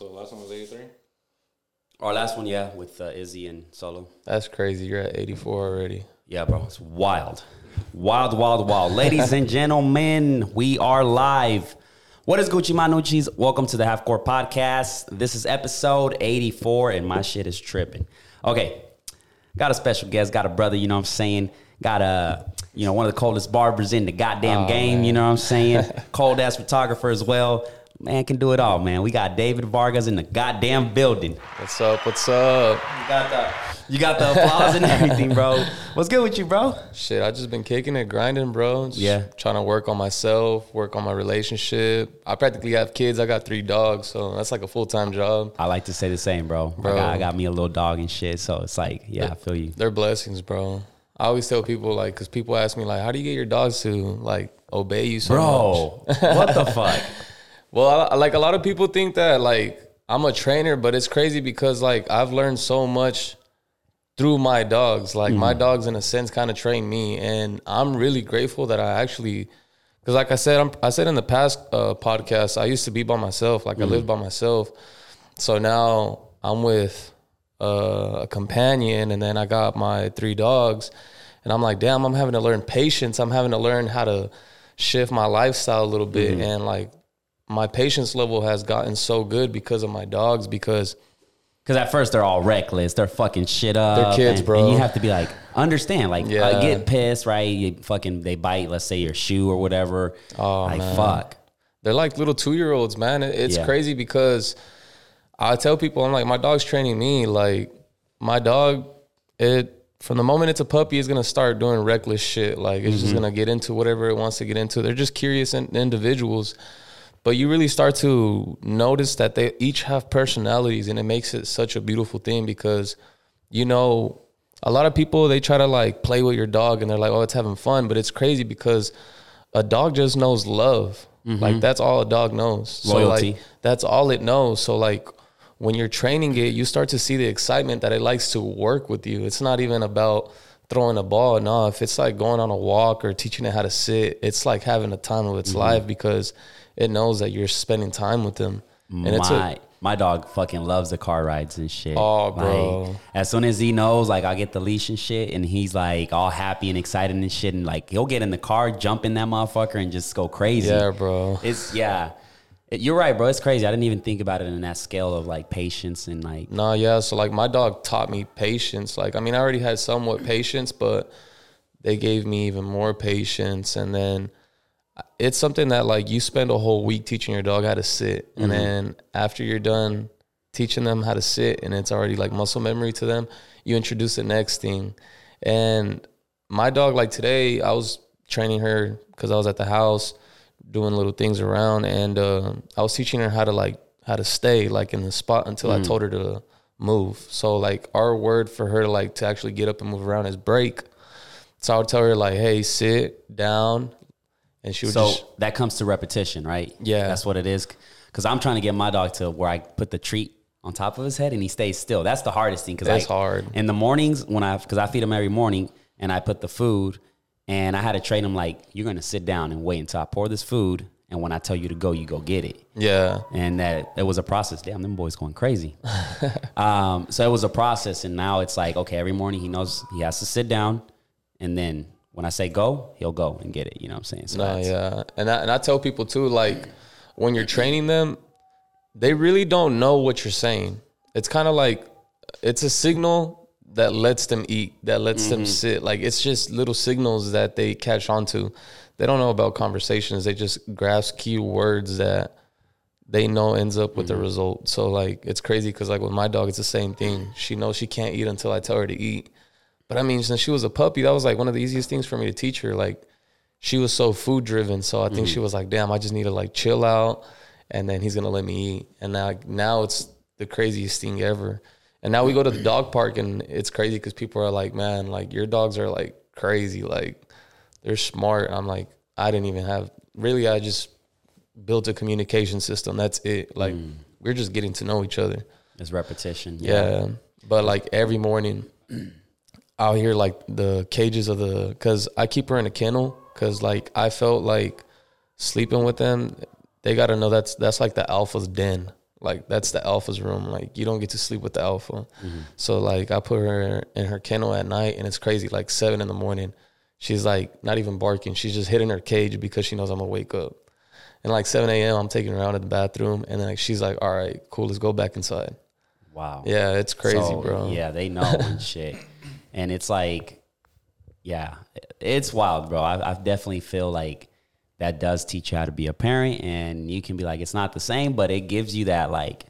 So last one was 83? Our last one, yeah, with uh, Izzy and Solo. That's crazy. You're at 84 already. Yeah, bro, it's wild. Wild, wild, wild. Ladies and gentlemen, we are live. What is Gucci Manucci's? Welcome to the Half Court Podcast. This is episode 84, and my shit is tripping. Okay, got a special guest, got a brother, you know what I'm saying? Got a, you know, one of the coldest barbers in the goddamn Oh, game, man. you know what I'm saying? Cold ass photographer as well. Man can do it all, man. We got David Vargas in the goddamn building. What's up? What's up? You got the, you got the applause and everything, bro. What's good with you, bro? Shit, I just been kicking it, grinding, bro. Just Yeah. Trying to work on myself, work on my relationship. I practically have kids. I got three dogs, so that's like a full time job. I like to say the same, bro. I Bro. got, I got me a little dog and shit, so it's like, yeah, I feel you. They're blessings, bro. I always tell people like, because people ask me like, how do you get your dogs to like obey you so much? Bro, what the fuck? Well, I, like a lot of people think that like I'm a trainer, but it's crazy because like I've learned so much through my dogs. Like my dogs, in a sense, kind of train me, and I'm really grateful that I actually, because like I said, I'm, I said in the past uh, podcast, I used to be by myself. Like I lived by myself, so now I'm with uh, a companion, and then I got my three dogs, and I'm like, damn, I'm having to learn patience. I'm having to learn how to shift my lifestyle a little bit, and like my patience level has gotten so good because of my dogs because Because at first they're all reckless, they're fucking shit up. They're kids, and, bro. And you have to be like, understand, like, Yeah. uh, get pissed, right? You fucking, they bite, let's say your shoe or whatever. Oh, like, man. fuck. they're like little two year olds, man. It- It's Yeah. crazy because I tell people, I'm like, my dog's training me. Like, my dog, it from the moment it's a puppy, it's gonna start doing reckless shit. Like, it's Mm-hmm. just gonna get into whatever it wants to get into. They're just curious in- individuals. But you really start to notice that they each have personalities, and it makes it such a beautiful thing because, you know, a lot of people they try to like play with your dog, and they're like, "Oh, it's having fun," but it's crazy because a dog just knows love. Like that's all a dog knows. So Mm-hmm. Loyalty. like that's all it knows. So like when you're training it, you start to see the excitement that it likes to work with you. It's not even about throwing a ball. No, if it's like going on a walk or teaching it how to sit, it's like having a time of Mm-hmm. its life because it knows that you're spending time with them. And it's my a, my dog fucking loves the car rides and shit. Oh, bro. Like, as soon as he knows, like I get the leash and shit, and he's like all happy and excited and shit, and like he'll get in the car, jump in that motherfucker, and just go crazy. yeah, bro. It's yeah. It- You're right, bro. It's crazy. I didn't even think about it in that scale of like patience and like No, yeah. So like my dog taught me patience. Like I mean, I already had somewhat patience, but they gave me even more patience. And then it's something that like you spend a whole week teaching your dog how to sit, and then after you're done teaching them how to sit, and it's already like muscle memory to them, you introduce the next thing. And my dog, like today, I was training her because I was at the house doing little things around, and uh, I was teaching her how to like how to stay like in the spot until I told her to move. So like our word for her to like to actually get up and move around is break. So I would tell her like, "Hey, sit down," and she would so just that comes to repetition, right? Yeah. that's what it is. Because I'm trying to get my dog to where I put the treat on top of his head and he stays still. That's the hardest thing. Because That's hard. In the mornings when I because I feed him every morning and I put the food and I had to train him like you're gonna sit down and wait until I pour this food and when I tell you to go, you go get it. yeah, and that it was a process. Damn, them boys going crazy. um, so it was a process, and now it's like okay, every morning he knows he has to sit down, and then when I say go, he'll go and get it. You know what I'm saying? So no, yeah, and I, and I tell people too, like when you're training them, they really don't know what you're saying. It's kind of like it's a signal that lets them eat, that lets them mm-hmm. sit. Like it's just little signals that they catch onto. They don't know about conversations. They just grasp key words that they know ends up with the mm-hmm. result. So like it's crazy because like with my dog, it's the same thing. She knows she can't eat until I tell her to eat. But I mean, since she was a puppy, that was like one of the easiest things for me to teach her. Like she was so food driven. So I think she mm-hmm. was like, damn, I just need to like chill out and then he's gonna let me eat. And now now it's the craziest thing ever. And now we go to the dog park and it's crazy because people are like, man, like your dogs are like crazy, like they're smart. I'm like, I didn't even have really I just built a communication system. That's it. Like mm. we're just getting to know each other. it's repetition. Yeah. But like every morning, I'll hear like the cages of the, because I keep her in a kennel, because like I felt like sleeping with them, they got to know that's that's like the alpha's den. Like that's the alpha's room. Like you don't get to sleep with the alpha. Mm-hmm. So like I put her in her kennel at night, and it's crazy. Like seven in the morning, she's like not even barking. She's just hitting her cage because she knows I'm gonna wake up. And like seven a.m., I'm taking her out of the bathroom, and then like she's like, "All right, cool, let's go back inside." Wow. Yeah, it's crazy, So, bro. Yeah, they know and shit. And it's like, yeah, it's wild, bro. I, I definitely feel like that does teach you how to be a parent, and you can be like, it's not the same, but it gives you that like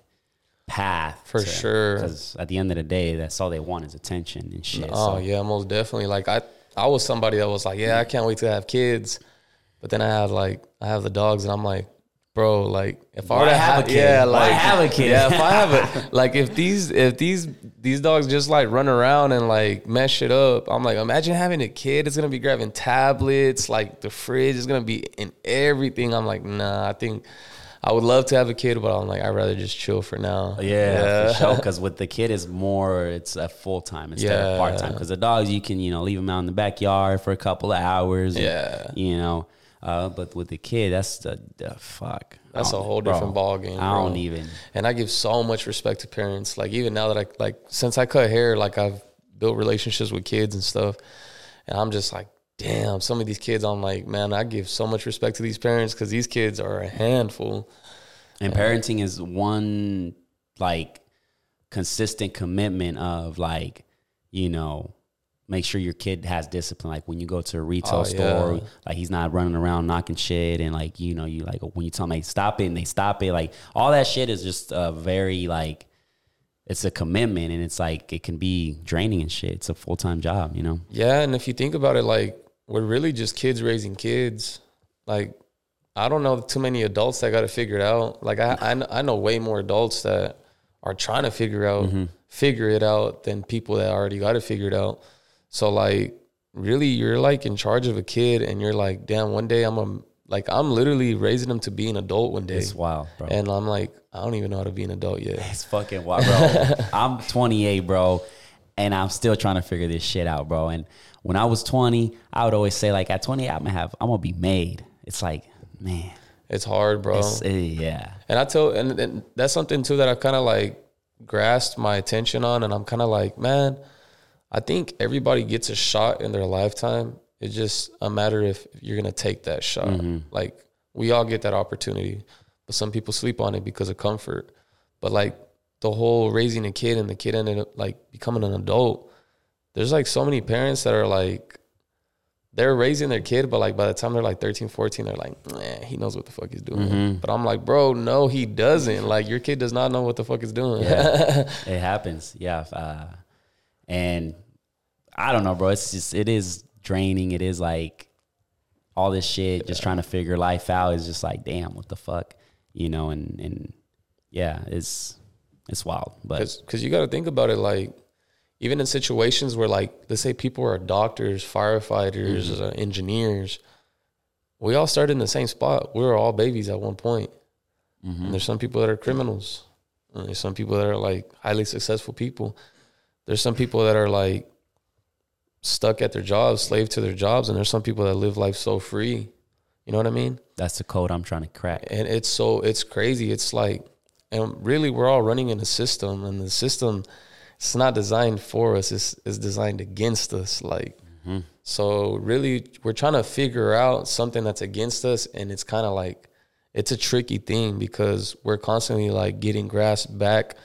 path For sure. Because at the end of the day, that's all they want is attention and shit. Oh so, yeah, most definitely. Like I, I was somebody that was like, yeah, I can't wait to have kids, but then I had like I have the dogs, and I'm like, bro, like if I were to have have, a kid? yeah, Why like have a kid? yeah, if I have a like if these if these these dogs just like run around and like mess shit up, I'm like, imagine having a kid. It's gonna be grabbing tablets, like the fridge is gonna be in everything. I'm like, nah, I think. I would love to have a kid, but I'm like, I'd rather just chill for now. Yeah, for sure. Because with the kid, is more it's a full time instead of part time. Because the dogs, you can you know leave them out in the backyard for a couple of hours. and, Yeah. you know. Uh, but with the kid, that's the, the fuck. That's a whole bro, different ball game, I don't even. and I give so much respect to parents. Like even now that I like since I cut hair, like I've built relationships with kids and stuff, and I'm just like, damn, some of these kids, I'm like, man, I give so much respect to these parents because these kids are a handful. And parenting is one like consistent commitment of like, you know, make sure your kid has discipline. Like when you go to a retail Oh, store, yeah. like he's not running around knocking shit and like, you know, you like when you tell them they stop it and they stop it, like all that shit is just a very like it's a commitment and it's like it can be draining and shit. It's a full time job, you know? Yeah, and if you think about it, like we're really just kids raising kids. Like I don't know too many adults that got to figure it out. Like I, I, I know way more adults that are trying to figure out, mm-hmm. figure it out than people that already got it figured out. So like, really, you're like in charge of a kid, and you're like, damn, one day I'm a, like I'm literally raising them to be an adult one day, It's wild, bro. and I'm like, I don't even know how to be an adult yet. It's fucking wild, bro. I'm 28, bro, and I'm still trying to figure this shit out, bro. And when I was 20, I would always say, like, at 20, I'm gonna have, I'm gonna be made. It's like, man, It's hard, bro. it's, eh, yeah, And I tell, and, and that's something too that I kind of like grasped my attention on, and I'm kind of like, man, I think everybody gets a shot in their lifetime. It's just a matter if you're gonna take that shot. Like we all get that opportunity, but some people sleep on it because of comfort. But like the whole raising a kid and the kid ended up like becoming an adult. There's like so many parents that are like they're raising their kid, but like by the time they're like 13, 14, they're like, man, he knows what the fuck he's doing. But I'm like, bro, no, he doesn't. Like your kid does not know what the fuck he's doing. it happens, yeah. Uh, and I don't know, bro. It's just, it is draining. It is like all this shit, just trying to figure life out. Is just like, damn, what the fuck, you know? And and yeah, it's it's wild, but Because you got to think about it, like even in situations where, like, let's say people are doctors, firefighters, uh, engineers, we all started in the same spot. We were all babies at one point. And there's some people that are criminals. And there's some people that are like highly successful people. There's some people that are like stuck at their jobs, slave to their jobs, and there's some people that live life so free. You know what I mean? that's the code I'm trying to crack. and it's so it's crazy it's like and really we're all running in a system and the system it's not designed for us it's, it's designed against us like mm-hmm. so really we're trying to figure out something that's against us and it's kind of like it's a tricky thing because we're constantly like getting grasped back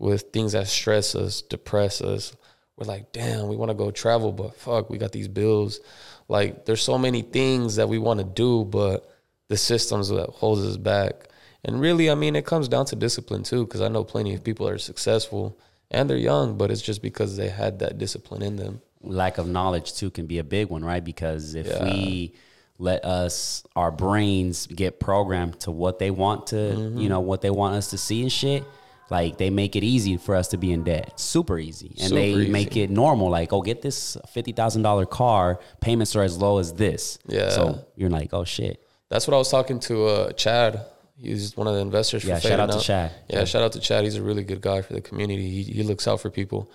with things that stress us depress us we're like damn we want to go travel but fuck we got these bills like there's so many things that we want to do but the systems that holds us back. And really, I mean, it comes down to discipline too, because I know plenty of people are successful and they're young, but it's just because they had that discipline in them. lack of knowledge too can be a big one, right? Because if we let us our brains get programmed to what they want to, Mm-hmm. you know, what they want us to see and shit, like they make it easy for us to be in debt. Super easy. And they Super make it normal. Like, oh, get this fifty thousand dollar car, payments are as low as this. Yeah. So you're like, oh shit. That's what I was talking to uh, Chad. He's one of the investors. For Yeah, shout out Now. to Chad. Yeah, shout out to Chad. He's a really good guy for the community. He, he looks out for people.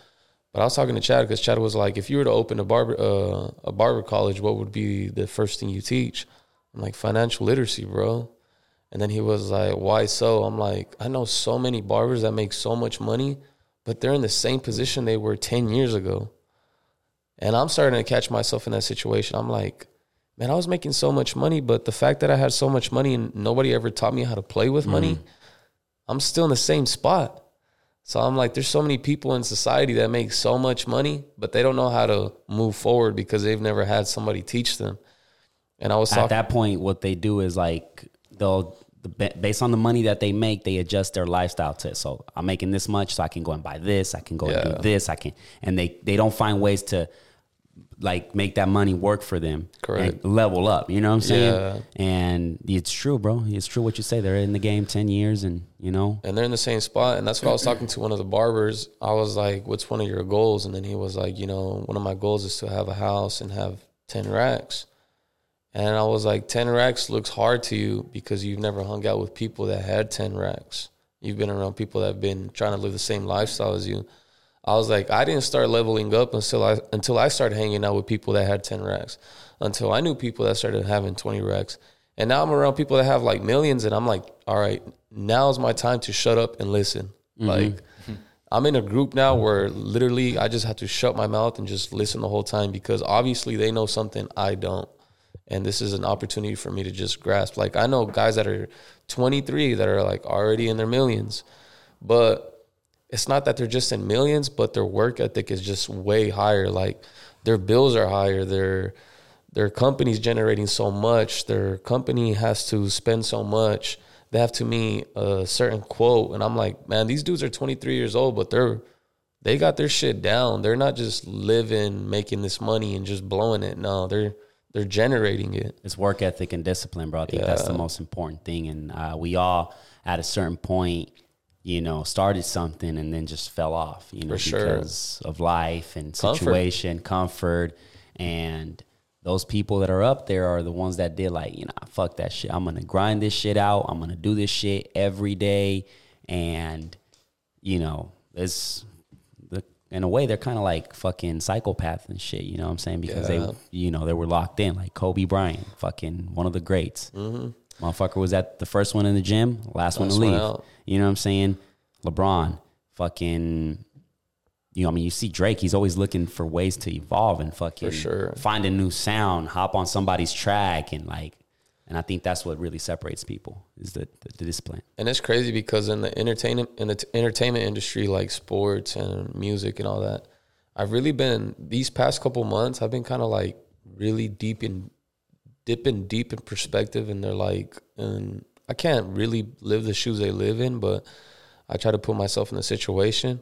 But I was talking to Chad because Chad was like, if you were to open a barber uh, a barber college, what would be the first thing you teach? I'm like financial literacy, bro. And then he was like, "Why so?" I'm like, "I know so many barbers that make so much money, but they're in the same position they were 10 years ago." And I'm starting to catch myself in that situation. I'm like, "Man, I was making so much money, but the fact that I had so much money and nobody ever taught me how to play with money, mm. I'm still in the same spot." So I'm like, there's so many people in society that make so much money, but they don't know how to move forward because they've never had somebody teach them. And I was At talking, that point, what they do is like they'll the- based on the money that they make, they adjust their lifestyle to. it. So I'm making this much, so I can go and buy this. I can go and do this. I can, and they they don't find ways to like make that money work for them. Correct. And level up. You know what I'm saying? Yeah. And it's true, bro. It's true what you say. They're in the game ten years, and you know, and they're in the same spot. And that's what I was talking to one of the barbers. I was like, "What's one of your goals?" And then he was like, "You know, one of my goals is to have a house and have ten racks." And I was like, 10 racks looks hard to you because you've never hung out with people that had 10 racks. You've been around people that have been trying to live the same lifestyle as you. I was like, I didn't start leveling up until I until I started hanging out with people that had 10 racks. Until I knew people that started having 20 racks. And now I'm around people that have like millions and I'm like, all right, now's my time to shut up and listen. Mm-hmm. Like I'm in a group now where literally I just have to shut my mouth and just listen the whole time because obviously they know something I don't. And this is an opportunity for me to just grasp. Like I know guys that are 23 that are like already in their millions, but it's not that they're just in millions, but their work ethic is just way higher. Like their bills are higher. Their their company's generating so much. Their company has to spend so much. They have to meet a certain quote, and I'm like, man, these dudes are 23 years old, but they're they got their shit down. They're not just living, making this money and just blowing it. No, they're they're generating it. it's work ethic and discipline, bro. I think that's the most important thing. And uh, we all, at a certain point, you know, started something and then just fell off, you know, For sure. because of life and situation, comfort. And those people that are up there are the ones that did like, you know, fuck that shit. I'm gonna grind this shit out. I'm gonna do this shit every day. And, you know, it's in a way they're kind of like fucking psychopaths and shit. You know what I'm saying? Because Yeah. they, you know, they were locked in like Kobe Bryant, fucking one of the greats. Motherfucker was at the first one in the gym, last, one to Mm-hmm. Last one leave. out. You know what I'm saying? LeBron, fucking. You know, I mean, you see Drake. He's always looking for ways to evolve and fucking For sure. find a new sound, hop on somebody's track, and like, and I think that's what really separates people is the the, the discipline. And it's crazy because in the entertainment in the t- entertainment industry, like sports and music and all that, I've really been these past couple months. I've been kind of like really deep in dipping deep in perspective, and they're like, and I can't really live the shoes they live in, but I try to put myself in the situation,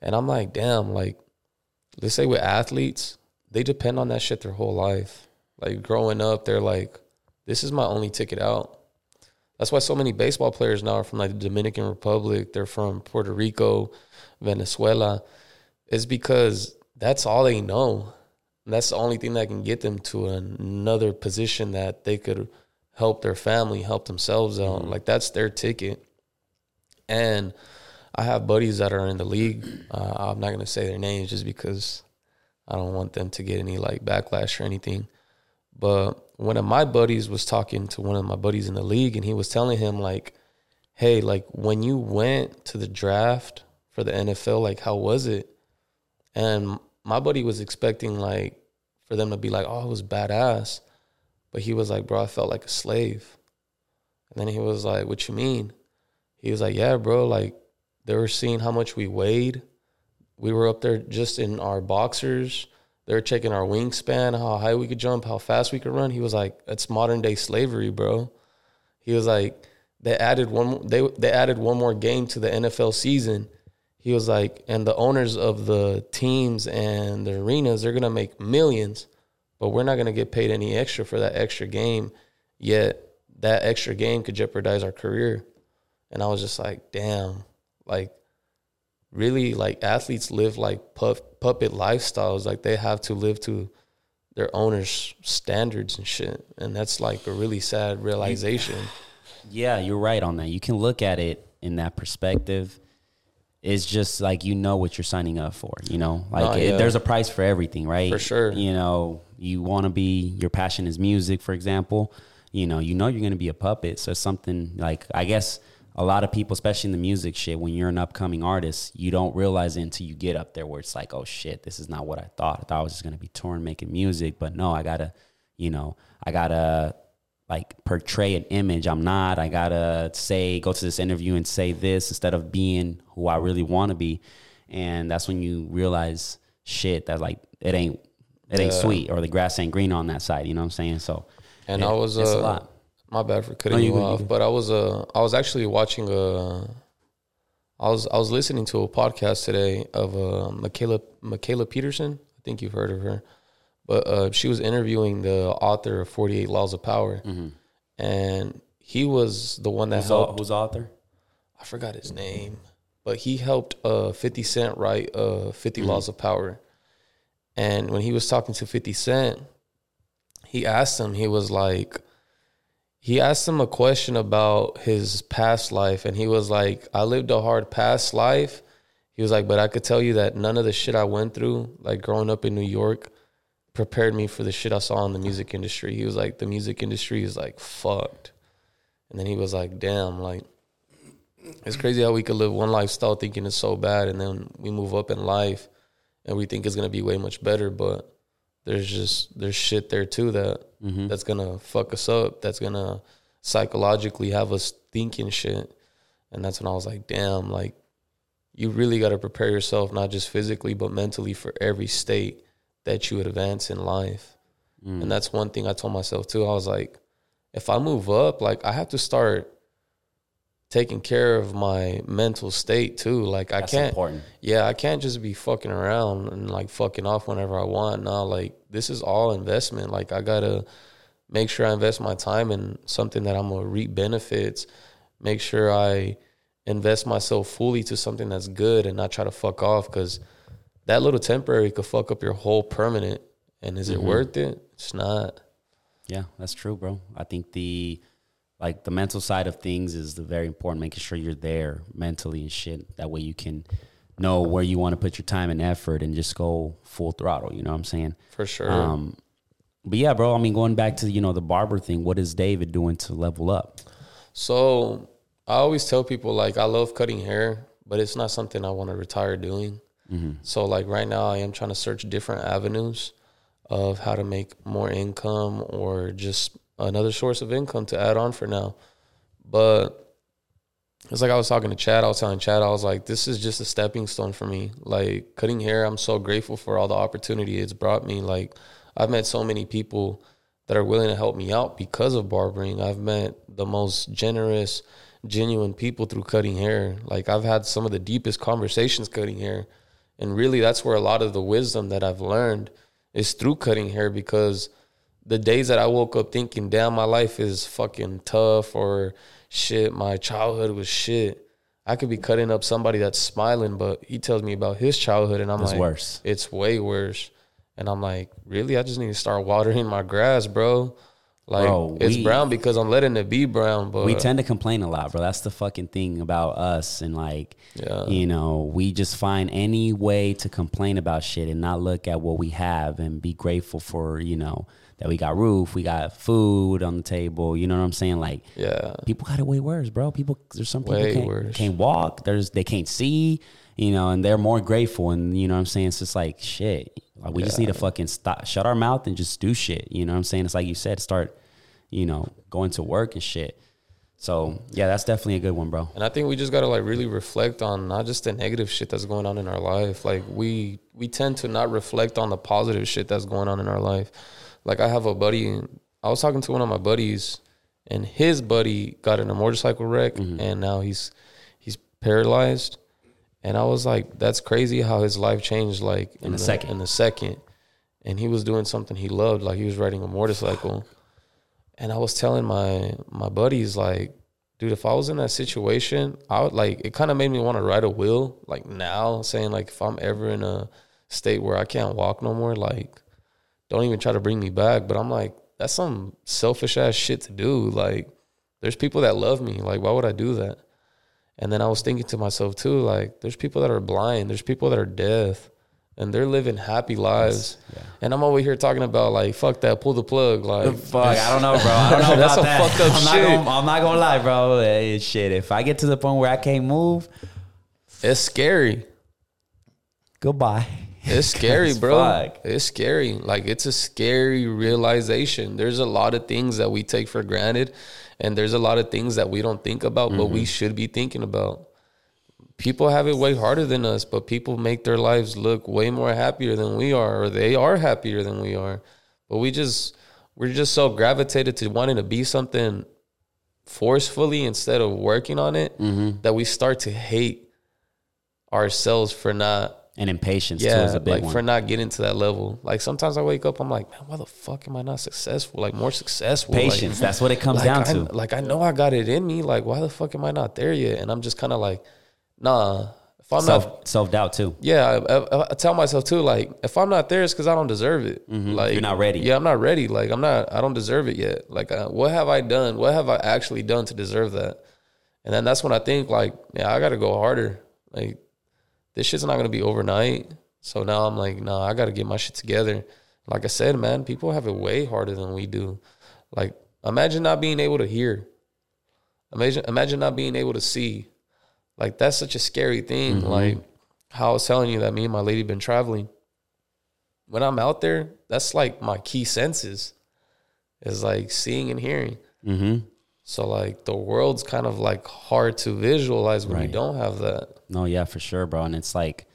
and I'm like, damn, like let's say with athletes, they depend on that shit their whole life. Like growing up, they're like, this is my only ticket out. That's why so many baseball players now are from like the Dominican Republic. They're from Puerto Rico, Venezuela. It's because that's all they know. And that's the only thing that can get them to another position that they could help their family, help themselves out. Like that's their ticket. And I have buddies that are in the league. Uh, I'm not gonna say their names just because I don't want them to get any like backlash or anything. But one of my buddies was talking to one of my buddies in the league, and he was telling him like, "Hey, like when you went to the draft for the NFL, like how was it?" And my buddy was expecting like for them to be like, "Oh, it was badass," but he was like, "Bro, I felt like a slave." And then he was like, "What you mean?" He was like, "Yeah, bro, like they were seeing how much we weighed. We were up there just in our boxers." They were checking our wingspan, how high we could jump, how fast we could run. He was like, "It's modern day slavery, bro." He was like, "They added one. They they added one more game to the NFL season." He was like, "And the owners of the teams and the arenas, they're gonna make millions, but we're not gonna get paid any extra for that extra game. Yet that extra game could jeopardize our career." And I was just like, "Damn!" Like really like athletes live like puff, puppet lifestyles like they have to live to their owners standards and shit and that's like a really sad realization Yeah, you're right on that. You can look at it in that perspective. It's just like you know what you're signing up for. You know, like it- there's a price for everything, right? For sure. You know, you want to be your passion is music, for example. you know, you know you're gonna be a puppet. So something like I guess a lot of people, especially in the music shit, when you're an upcoming artist, you don't realize it until you get up there where it's like, oh shit, this is not what I thought. I thought I was just gonna be touring making music, but no, I gotta, you know, I gotta like portray an image. I'm not. I gotta say, go to this interview and say this instead of being who I really want to be. And that's when you realize shit that like it ain't it ain't sweet or the grass ain't green on that side. You know what I'm saying? So And it- I was it's a uh, lot. My bad for cutting No, you you, good, you off, but I was uh I was actually watching a I was I was listening to a podcast today of uh Mikhaila Mikhaila Peterson. I think you've heard of her. But uh she was interviewing the author of 48 Laws of Power. And he was the one that Who's, helped who's author? I forgot his name, but he helped uh 50 Cent write uh 50 Laws of Power. And when he was talking to 50 Cent, he asked him, he was like, he asked him a question about his past life. And he was like, I lived a hard past life. He was like, but I could tell you that none of the shit I went through, like growing up in New York, prepared me for the shit I saw in the music industry. He was like, the music industry is like fucked. And then he was like, damn, like, it's crazy how we could live one lifestyle thinking it's so bad, and then we move up in life and we think it's gonna be way much better. But there's just there's shit there too that Mm-hmm. that's gonna fuck us up. That's gonna psychologically have us thinking shit. And that's when I was like, damn, like you really got to prepare yourself not just physically but mentally for every state that you advance in life. Mm. And that's one thing I told myself too. I was like, if I move up, like I have to start taking care of my mental state too. Like I That's can't important. yeah, I can't just be fucking around and like fucking off whenever I want. Nah, like this is all investment. Like I gotta make sure I invest my time in something that I'm gonna reap benefits. Make sure I invest myself fully to something that's good and not try to fuck off because that little temporary could fuck up your whole permanent. And is it mm-hmm. worth it? It's not. Yeah, that's true, bro. I think the like the mental side of things is the very important. Making sure you're there mentally and shit. That way you can know where you want to put your time and effort and just go full throttle. You know what I'm saying? For sure. Um, but yeah, bro. I mean, going back to you know the barber thing. What is David doing to level up? So I always tell people like I love cutting hair, but it's not something I want to retire doing. So like right now, I am trying to search different avenues of how to make more income or just another source of income to add on for now. But it's like I was talking to Chad. I was telling Chad, I was like, this is just a stepping stone for me. Like cutting hair, I'm so grateful for all the opportunity it's brought me. Like I've met so many people that are willing to help me out because of barbering. I've met the most generous, genuine people through cutting hair. Like I've had some of the deepest conversations cutting hair. And really that's where a lot of the wisdom that I've learned is through cutting hair because the days that I woke up thinking, damn, my life is fucking tough or shit, my childhood was shit. I could be cutting up somebody that's smiling, but he tells me about his childhood and I'm like It's like, worse. It's way worse. And I'm like, really? I just need to start watering my grass, bro. Like Bro, it's we- brown because I'm letting it be brown, but we tend to complain a lot, bro. That's the fucking thing about us. And like, Yeah. you know, we just find any way to complain about shit and not look at what we have and be grateful for, you know, that we got roof, we got food on the table. You know what I'm saying? Like, yeah. people got it way worse, bro. People, there's some people can't, can't walk. There's they can't see, you know, and they're more grateful. And you know what I'm saying? It's just like shit. Like we just need to fucking stop, shut our mouth and just do shit. You know what I'm saying? It's like you said, start, you know, going to work and shit. So yeah, that's definitely a good one, bro. And I think we just gotta like really reflect on not just the negative shit that's going on in our life. Like we we tend to not reflect on the positive shit that's going on in our life. Like I have a buddy. I was talking to one of my buddies, and his buddy got in a motorcycle wreck, mm-hmm. and now he's he's paralyzed. And I was like, that's crazy how his life changed like in, a the second. In a second, and he was doing something he loved, like he was riding a motorcycle. And I was telling my my buddies like, dude, if I was in that situation, I would like it kind of made me want to write a will like now, saying like if I'm ever in a state where I can't walk no more, like don't even try to bring me back. But I'm like, that's some selfish ass shit to do. Like, there's people that love me. Like, why would I do that? And then I was thinking to myself too, like, there's people that are blind, there's people that are deaf, and they're living happy lives. yeah. And I'm over here talking about like fuck that, pull the plug, like Fuck, I don't know, bro. I don't know That's about that. fucked up I'm shit. Not gonna, I'm not gonna lie, bro. Eh, shit, if I get to the point where I can't move, it's scary. goodbye. It's scary, bro. fuck. It's scary. Like it's a scary realization. There's a lot of things that we take for granted, and there's a lot of things that we don't think about, but Mm-hmm. we should be thinking about. People have it way harder than us, but people make their lives look way more happier than we are, or they are happier than we are. But we just we're just so gravitated to wanting to be something forcefully instead of working on it Mm-hmm. that we start to hate ourselves for not And impatience too yeah, is a big like one. for not getting to that level. Like sometimes I wake up, I'm like, man, why the fuck am I not successful? Like more successful. Like- Patience. that's what it comes Like, down I, to. like I know I got it in me. Like why the fuck am I not there yet? And I'm just kind of like, nah. If I'm not, Self self doubt too. yeah, I, I, I tell myself too. Like if I'm not there, it's because I don't deserve it. Like Mm-hmm. You're not ready. Yeah, I'm not ready. Like I'm not. I don't deserve it yet. Like uh, what have I done? What have I actually done to deserve that? And then that's when I think like, yeah, I got to go harder. Like this shit's not gonna be overnight. So now I'm like, nah, I gotta get my shit together. Like I said, man, people have it way harder than we do. Like, imagine not being able to hear. Imagine imagine not being able to see. Like that's such a scary thing. Like how I was telling you that me and my lady been traveling. When I'm out there, that's like my key senses. Is like seeing and hearing. Mm-hmm. So like the world's kind of like hard to visualize when you don't have that. No, yeah, for sure, bro. And it's like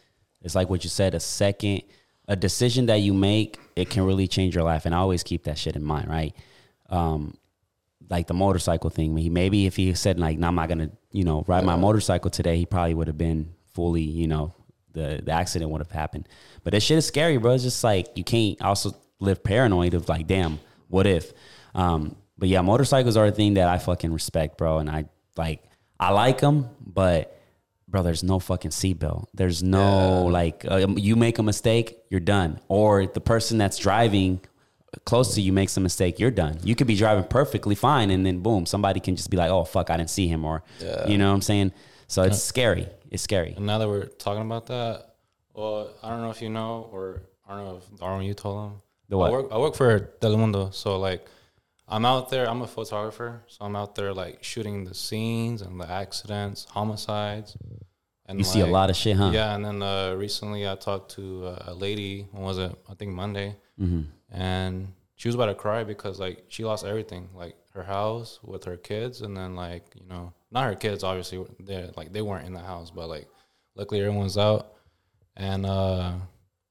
it's like what you said, a second a decision that you make, it can really change your life. And I always keep that shit in mind, right? Um like the motorcycle thing. Maybe if he said like, "No, I'm not gonna, you know, ride my motorcycle today," he probably would have been fully, you know, the the accident would have happened. But that shit is scary, bro. It's just like you can't also live paranoid of like, damn, what if? Um, but yeah, motorcycles are a thing that I fucking respect, bro. And I like, I like them, but bro, there's no fucking seatbelt. There's no like, uh, you make a mistake, you're done. Or the person that's driving close to you makes a mistake, you're done. You could be driving perfectly fine, and then boom, somebody can just be like, oh fuck, I didn't see him, or you know what I'm saying. So it's scary. It's scary. And now that we're talking about that, well, I don't know if you know, or I don't know if Darwin, you told him. The what? I work, I work for Telemundo, so like, I'm out there. I'm a photographer, so I'm out there like shooting the scenes and the accidents, homicides. And You see a lot of shit, huh? Yeah, and then uh, recently I talked to uh, a lady. When was it? I think Monday. Mm-hmm. And she was about to cry because like she lost everything, like her house with her kids, and then like you know, not her kids. Obviously, they like they weren't in the house, but like luckily everyone's out, and uh,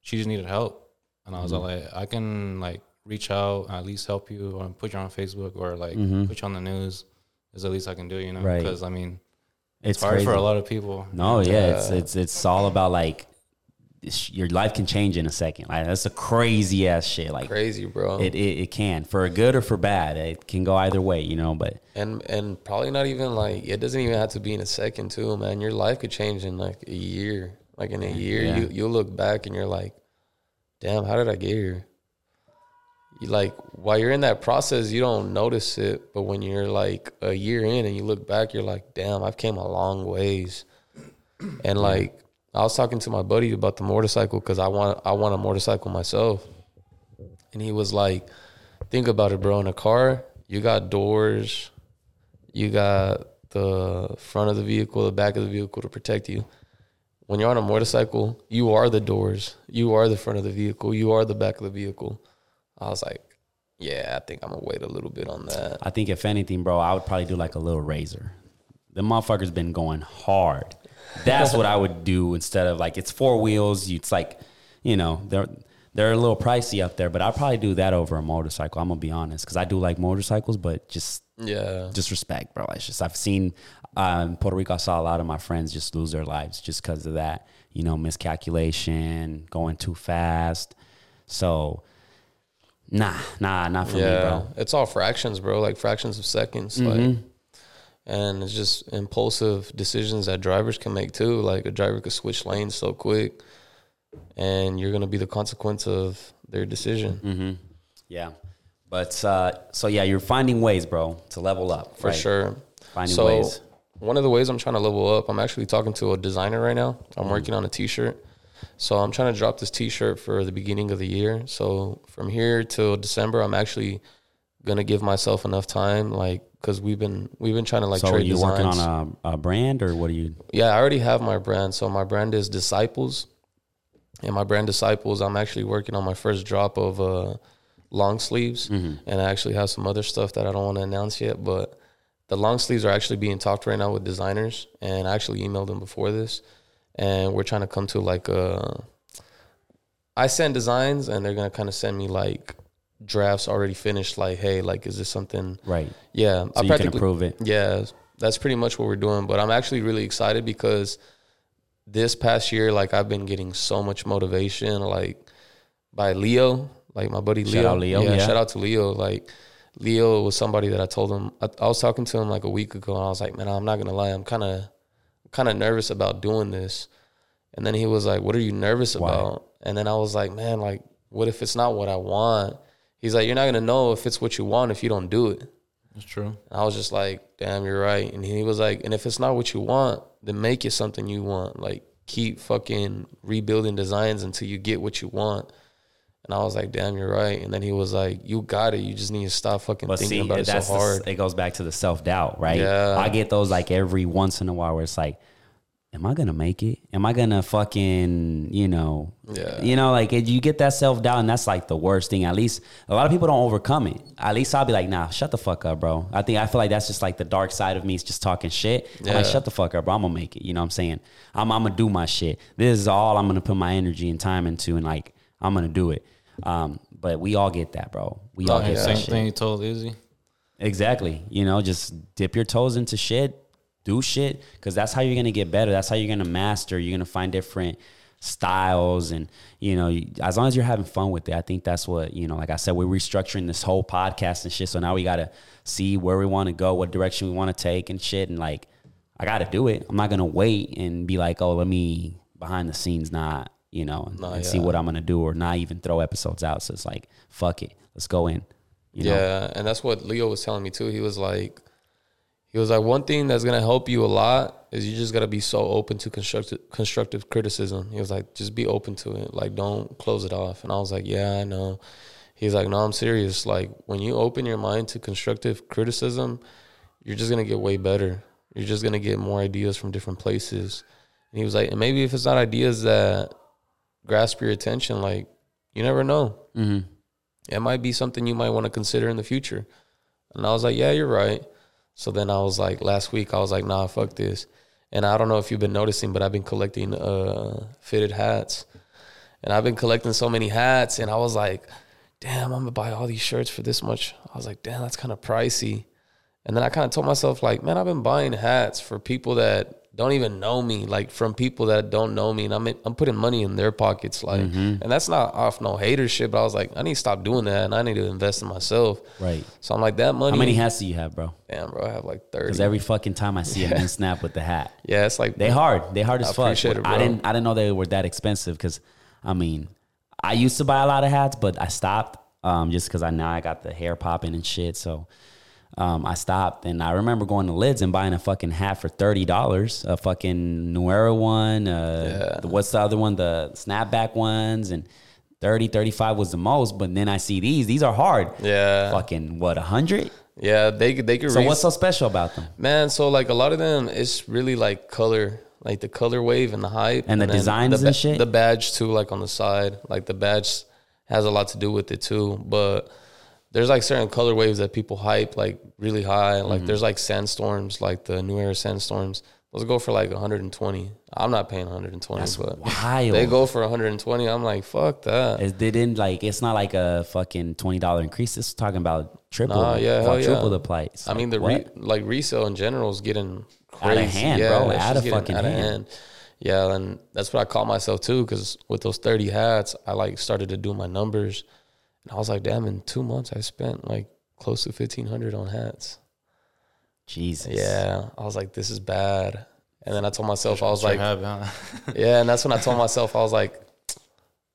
she just needed help. And I was Mm-hmm. like, I can like reach out, at least help you, or put you on Facebook, or like put you on the news. Is the least I can do, you know? Mm-hmm. Right. Because I mean, It's it's hard crazy. for a lot of people. No, yeah, it's it's it's all about like it's- your life can change in a second. Like that's a crazy ass shit. Like Crazy, bro. it, it it can for a good or for bad. It can go either way, you know. But and and probably not even like it doesn't even have to be in a second too, man. Your life could change in like a year. Like in a year, Yeah. you you'll look back and you're like, damn, how did I get here? Like while you're in that process, you don't notice it, but when you're like a year in and you look back, you're like, damn, I've came a long ways. And like I was talking to my buddy about the motorcycle because I want I want a motorcycle myself, and he was like, think about it, bro. In a car, you got doors, you got the front of the vehicle, the back of the vehicle to protect you. When you're on a motorcycle, you are the doors, you are the front of the vehicle, you are the back of the vehicle. I was like, yeah, I think I'm gonna wait a little bit on that. I think if anything, bro, I would probably do like a little razor. The motherfucker's been going hard. That's what I would do instead of like it's four wheels. you- It's like, you know, they're they're a little pricey up there, but I'd probably do that over a motorcycle. I'm gonna be honest, because I do like motorcycles, but just Yeah, just respect, bro. It's just I've seen in Puerto Rico. I saw a lot of my friends just lose their lives just because of that. You know, miscalculation, going too fast. So, nah, nah, not for me, yeah. bro. It's all fractions, bro. Like fractions of seconds. Like, and it's just impulsive decisions that drivers can make too. Like a driver could switch lanes so quick, and you're gonna be the consequence of their decision. Yeah, but uh, so yeah, you're finding ways, bro, to level up for right? sure. Finding so ways. one of the ways I'm trying to level up, I'm actually talking to a designer right now. I'm Mm. working on a T-shirt, So I'm trying to drop this T-shirt for the beginning of the year. So from here till December, I'm actually gonna give myself enough time, like because we've been we've been trying to like so are trade you designs. working on a, a brand or what are you? Yeah, I already have my brand. So my brand is Disciples. And my brand Disciples, I'm actually working on my first drop of uh, long sleeves. And I actually have some other stuff that I don't want to announce yet. But the long sleeves are actually being talked right now with designers. And I actually emailed them before this. And we're trying to come to like a. I send designs and they're going to kind of send me like drafts already finished. Like, hey, like, is this something Right. yeah, So you can it. Yeah, that's pretty much what we're doing. But I'm actually really excited because this past year, like I've been getting so much motivation, like by Leo, like my buddy Shout Leo. out Leo, yeah, yeah. shout out to Leo. Like Leo was somebody that I told him I, I was talking to him like a week ago, and I was like, man, I'm not gonna lie, I'm kind of kind of nervous about doing this. And then he was like, "What are you nervous Why? about?" And then I was like, "Man, like, what if it's not what I want?" He's like, "You're not gonna know if it's what you want if you don't do it." That's true. And I was just like, damn, you're right. And he was like, and if it's not what you want, then make it something you want. Like keep fucking rebuilding designs until you get what you want. And I was like, damn, you're right. And then he was like, you got it. You just need to stop fucking But thinking see, about it so the- hard. it goes back to the self doubt, right? Yeah. I get those like every once in a while where it's like, am I gonna make it? Am I gonna fucking, you know, Yeah. you know, like you get that self doubt, and that's like the worst thing. At least a lot of people don't overcome it. At least I'll be like, nah, shut the fuck up, bro. I think I feel like that's just like the dark side of me is just talking shit. I'm like, shut the fuck up, bro. I'm gonna make it. You know what I'm saying? I'm, I'm gonna do my shit. This is all I'm gonna put my energy and time into, and like I'm gonna do it. Um, but we all get that, bro. We all get that same shit. thing you told Izzy. Exactly. You know, just dip your toes into shit, do shit, because that's how you're gonna get better. That's how you're gonna master. You're gonna find different styles, and you know, as long as you're having fun with it, I think that's what you know. Like I said, we're restructuring this whole podcast and shit. So now we gotta see where we want to go, what direction we want to take, and shit. And like, I gotta do it. I'm not gonna wait and be like, oh, let me behind the scenes not. You know, and, Nah, and see what I'm gonna do, or not even throw episodes out. So it's like, fuck it, let's go in. You know? yeah. And that's what Leo was telling me too. He was like, he was like, one thing that's gonna help you a lot is you just gotta be so open to constructive constructive criticism. He was like, just be open to it. Like, don't close it off. And I was like, yeah, I know. He's like, no, I'm serious. Like, when you open your mind to constructive criticism, you're just gonna get way better. You're just gonna get more ideas from different places. And he was like, and maybe if it's not ideas that grasp your attention, like you never know. Mhm. It might be something you might want to consider in the future. And I was like, yeah, you're right. So then I was like, last week I was like, nah, fuck this. And I don't know if you've been noticing, but I've been collecting uh, fitted hats. And I've been collecting so many hats, and I was like, damn, I'm gonna buy all these shirts for this much. I was like, damn, that's kind of pricey. And then I kind of told myself, like, man, I've been buying hats for people that don't even know me, like from people that don't know me, and I'm I'm putting money in their pockets, like, and that's not off no hater shit. But I was like, I need to stop doing that, and I need to invest in myself. Right. So I'm like, that money. How many hats do you have, bro? Damn, bro, I have like thirty. Because every fucking time I see a new snap with the hat, yeah, it's like they hard. They hard as I fuck. it, I didn't. I didn't know they were that expensive. Because I mean, I used to buy a lot of hats, but I stopped um, just because I now I got the hair popping and shit. So um, I stopped, and I remember going to Lids and buying a fucking hat for thirty dollars, a fucking New Era one. Uh, the- what's the other one? The snapback ones and. 30 35 was the most but then i see these these are hard Yeah. fucking what a hundred Yeah, they could- they could. so raise- what's so special about them Man, so like a lot of them, it's really like color, like the color wave and the hype, And the then designs the and shit? The badge too, like on the side, like the badge has a lot to do with it too. But there's like certain color waves that people hype like really high. Mm-hmm. Like there's like sandstorms, like the New Era sandstorms. Those go for like 120. I'm not paying 120, That's but wild. they go for 120. I'm like, fuck that. It didn't like it's not like a fucking twenty dollar increase. It's talking about triple, Nah, yeah, hell triple yeah. the price. I mean, the Like, re- like resale in general is getting Out of crazy. hand, bro. it's Out of fucking out of hand. Yeah, and that's what I call myself too. Because with those thirty hats, I like started to do my numbers, and I was like, damn, in two months I spent like close to fifteen hundred on hats. Jesus, Yeah, I was like, this is bad. And then I told myself, I was like, have, huh? yeah, and that's when I told myself, I was like,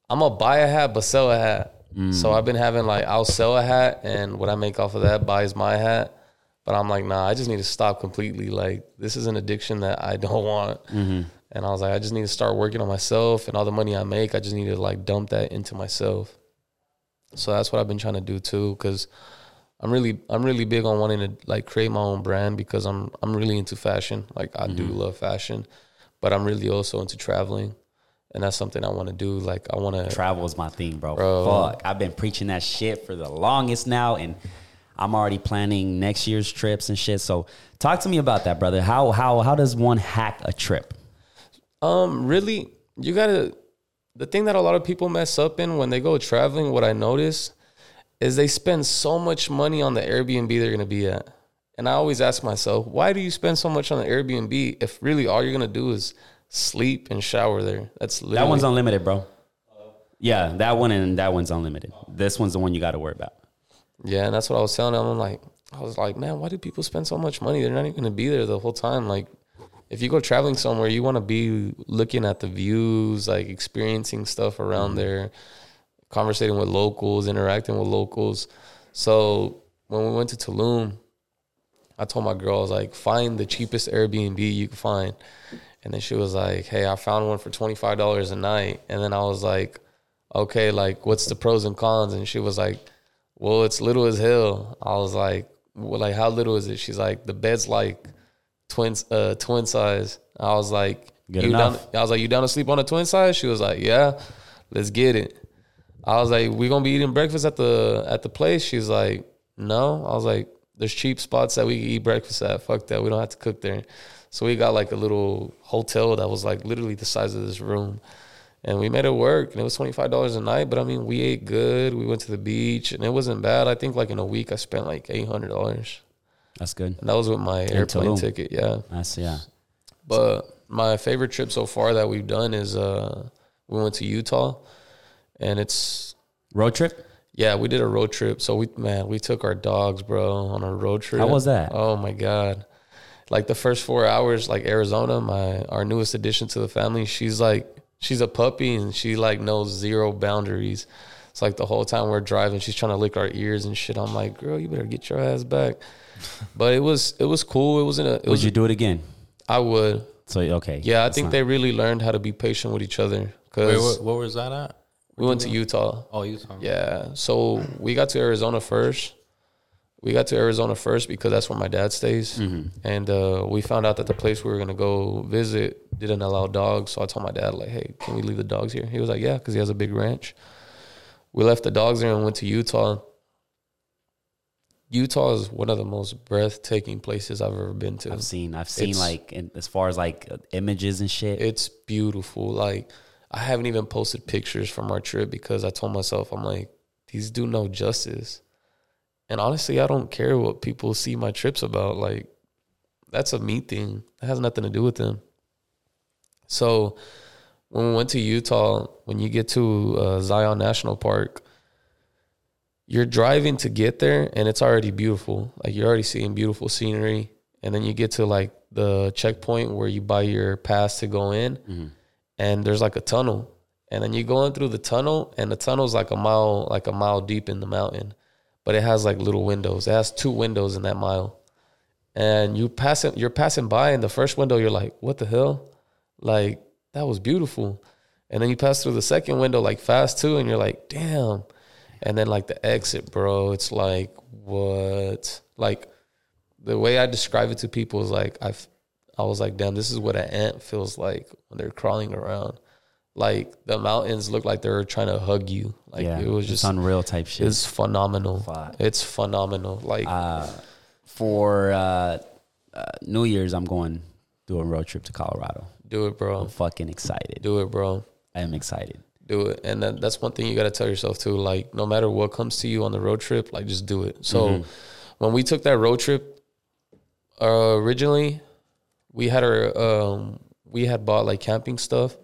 I'm gonna buy a hat, but sell a hat. Mm. So I've been having like, I'll sell a hat, and what I make off of that buys my hat. But I'm like, nah, I just need to stop completely. Like, this is an addiction that I don't want. And And I was like, I just need to start working on myself and all the money I make, I just need to like dump that into myself. So that's what I've been trying to do too, because I'm really I'm really big on wanting to like create my own brand because I'm I'm really into fashion. Like I do love fashion, but I'm really also into traveling. And that's something I want to do. Like I want to Travel is my thing, bro. Bro. Fuck. I've been preaching that shit for the longest now and I'm already planning next year's trips and shit. So talk to me about that, brother. How how how does one hack a trip? Um, really, you gotta. The thing that a lot of people mess up in when they go traveling, what I notice, is they spend so much money on the Airbnb they're gonna be at, and I always ask myself, why do you spend so much on the Airbnb if really all you're gonna do is sleep and shower there? That's literally, That one's unlimited, bro. Yeah, that one and that one's unlimited. This one's the one you got to worry about. Yeah, and that's what I was telling them. I'm like, I was like, man, why do people spend so much money? They're not even gonna be there the whole time. Like, if you go traveling somewhere, you want to be looking at the views, like experiencing stuff around mm-hmm. there, conversating with locals, interacting with locals. So when we went to Tulum, I told my girl, I was like, find the cheapest Airbnb you can find. And then she was like, hey, I found one for $25 a night. And then I was like, okay, like, what's the pros and cons? And she was like, well, it's little as hell. I was like, well, like, how little is it? She's like, the bed's like twin, uh, twin size. I was like, Good you enough. down? I was like, you down to sleep on a twin size? She was like, yeah, let's get it. I was like, we gonna be eating breakfast at the at the place. She's like, no. I was like, there's cheap spots that we can eat breakfast at. Fuck that. We don't have to cook there. So we got like a little hotel that was like literally the size of this room. And we made it work and it was twenty five dollars a night. But I mean we ate good. We went to the beach and it wasn't bad. I think like in a week I spent like eight hundred dollars. That's good. And that was with my airplane Tulum. ticket, yeah. That's yeah. But my favorite trip so far that we've done is uh we went to Utah and it's Road trip? yeah, we did a road trip. So we man, we took our dogs, bro, on a road trip. How was that? Oh my god. Like the first 4 hours like Arizona, my our newest addition to the family, she's like she's a puppy and she like knows zero boundaries. It's like the whole time we're driving, she's trying to lick our ears and shit. I'm like, "Girl, you better get your ass back." But it was it was cool. It wasn't a it Would was you do it again? I would. So okay. Yeah, I think not- they really learned how to be patient with each other Wait, cuz what, what was that at? we went to Utah. Oh, Utah. Yeah. So we got to Arizona first. We got to Arizona first because that's where my dad stays. And uh, we found out that the place we were going to go visit didn't allow dogs. So I told my dad, like, hey, can we leave the dogs here? He was like, yeah, because he has a big ranch. We left the dogs there and went to Utah. Utah is one of the most breathtaking places I've ever been to. I've seen I've seen It's- like in, as far as like images and shit. It's beautiful. Like I haven't even posted pictures from our trip because I told myself I'm like these do no justice. And honestly, I don't care what people see my trips about. Like that's a me thing. That has nothing to do with them. So when we went to Utah, when you get to uh, Zion National Park, you're driving to get there and it's already beautiful. Like you're already seeing beautiful scenery. And then you get to like the checkpoint where you buy your pass to go in mm-hmm. and there's like a tunnel. And then you're going through the tunnel and the tunnel's like a mile, like a mile deep in the mountain. But it has like little windows. It has two windows in that mile. And you passing you're passing by in the first window you're like, what the hell? Like that was beautiful. And then you pass through the second window like fast too, and you're like, damn. And then like the exit, bro, it's like what? Like the way I describe it to people is like I, I was like, damn, this is what an ant feels like when they're crawling around. Like the mountains look like they're trying to hug you. Like yeah, it was just, unreal type shit. it's phenomenal. It's phenomenal. Like uh, for uh, uh, New Year's, I'm going do a road trip to Colorado. do it, bro. I'm fucking excited. Do it, bro. I am excited. Do it. And that, that's one thing you got to tell yourself too like no matter what comes to you on the road trip like just do it. So when we took that road trip uh, originally we had our um, we had bought like camping stuff.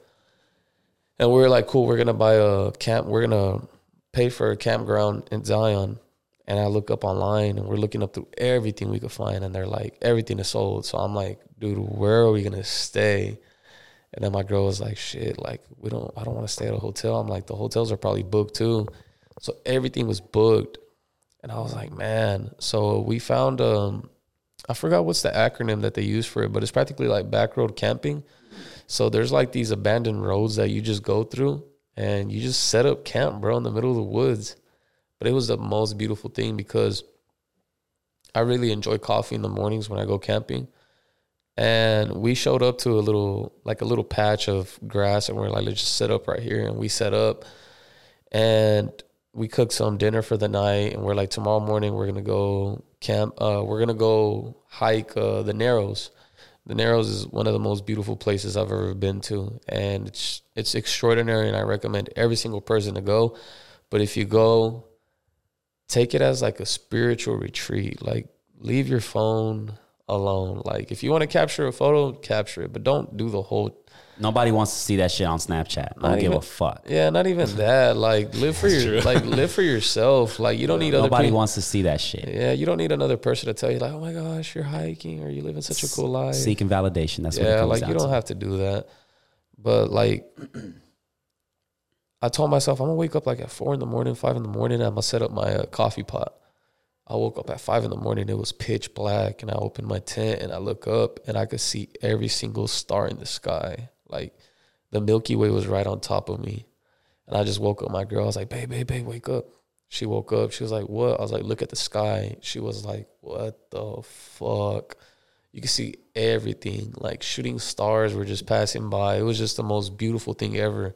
And we were like cool we're gonna buy a camp we're gonna pay for a campground in zion. And i look up online and we're looking up through everything we could find and they're like everything is sold. So i'm like dude where are we gonna stay and then my girl was like, shit, like we don't I don't want to stay at a hotel. I'm like, the hotels are probably booked too. So everything was booked. And I was like, man. So we found um I forgot what's the acronym that they use for it, but it's practically like back road camping. So there's like these abandoned roads that you just go through and you just set up camp, bro, in the middle of the woods. But it was the most beautiful thing because I really enjoy coffee in the mornings when I go camping. And we showed up to a little like a little patch of grass and we're like, let's just set up right here. And we set up and we cooked some dinner for the night and we're like tomorrow morning we're gonna go camp uh, we're gonna go hike uh, the narrows the narrows is one of the most beautiful places i've ever been to and it's it's extraordinary and i recommend every single person to go but if you go take it as like a spiritual retreat like leave your phone alone like if you want to capture a photo capture it but don't do the whole Nobody wants to see that shit on Snapchat. I don't give a fuck. yeah not even that like live for your like live for yourself like you don't need other Nobody people wants to see that shit. Yeah, you don't need another person to tell you like, oh my gosh, you're hiking or you living such a cool life. Seeking validation. That's what it yeah, like you don't to. have to do that. But like, I told myself I'm gonna wake up like at four in the morning, five in the morning. I'm gonna set up my uh, coffee pot. I woke up at five in the morning. It was pitch black, and I opened my tent and I look up and I could see every single star in the sky. Like the Milky Way was right on top of me, and I just woke up. My girl I was like, "Babe, babe, babe, wake up." She woke up. She was like, "What?" I was like, "Look at the sky." She was like, "What the fuck?" You could see everything. Like shooting stars were just passing by. It was just the most beautiful thing ever.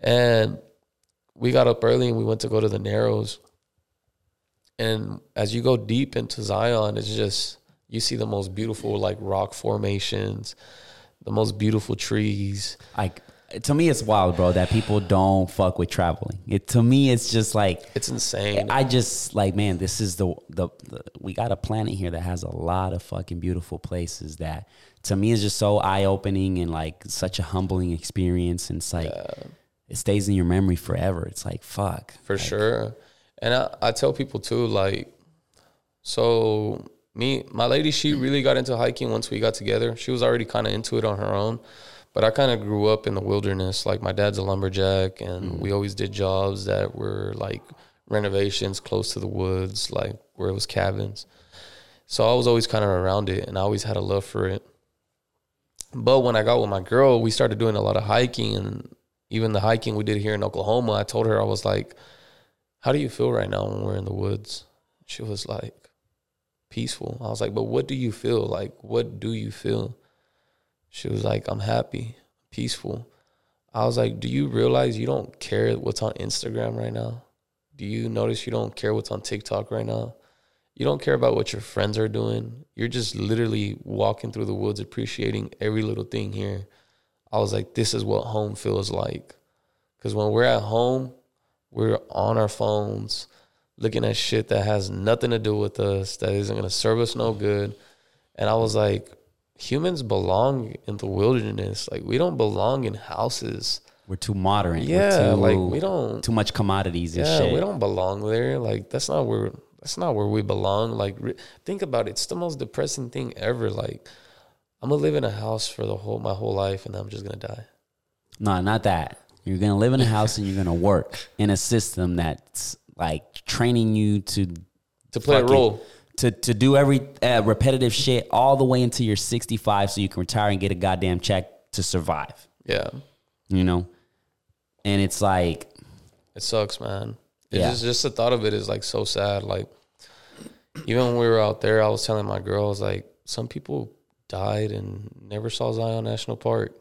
And we got up early and we went to go to the Narrows. And as you go deep into Zion, it's just you see the most beautiful like rock formations, the most beautiful trees. Like to me, it's wild, bro. That people don't fuck with traveling. It to me, it's just like It's insane. I just like, man, this is the, the the we got a planet here that has a lot of fucking beautiful places that to me is just so eye opening and like such a humbling experience. And it's like it stays in your memory forever. It's like fuck. for sure. And I, I tell people too, like, so me, my lady, she really got into hiking once we got together. She was already kind of into it on her own, but I kind of grew up in the wilderness. Like my dad's a lumberjack, and mm. we always did jobs that were like renovations close to the woods, like where it was cabins. So I was always kind of around it, and I always had a love for it. But when I got with my girl, we started doing a lot of hiking, and even the hiking we did here in Oklahoma. I told her I was like, "How do you feel right now when we're in the woods?" She was like, "Peaceful." I was like, "But what do you feel? Like, what do you feel?" She was like, "I'm happy, peaceful." I was like, "Do you realize you don't care what's on Instagram right now? Do you notice you don't care what's on TikTok right now? You don't care about what your friends are doing. You're just literally walking through the woods, appreciating every little thing here." I was like, "This is what home feels like." Because when we're at home, we're on our phones looking at shit that has nothing to do with us, that isn't going to serve us no good. And I was like, humans belong in the wilderness. Like, we don't belong in houses. We're too modern. We're Yeah, too, like, we don't- too much commodities and Yeah, shit. we don't belong there. Like, that's not where. That's not where we belong. Like, re- think about it. It's the most depressing thing ever. Like, I'm gonna live in a house for the whole my whole life, and I'm just gonna die. No, not that. You're gonna live in a house and you're gonna work in a system that's like training you to To play a role. to to do every uh, repetitive shit all the way until you're 65, so you can retire and get a goddamn check to survive. Yeah, You know, and it's like It sucks, man. It's Yeah. just just the thought of it is like so sad. Like even when we were out there, I was telling my girls, like, some people died and never saw Zion National Park.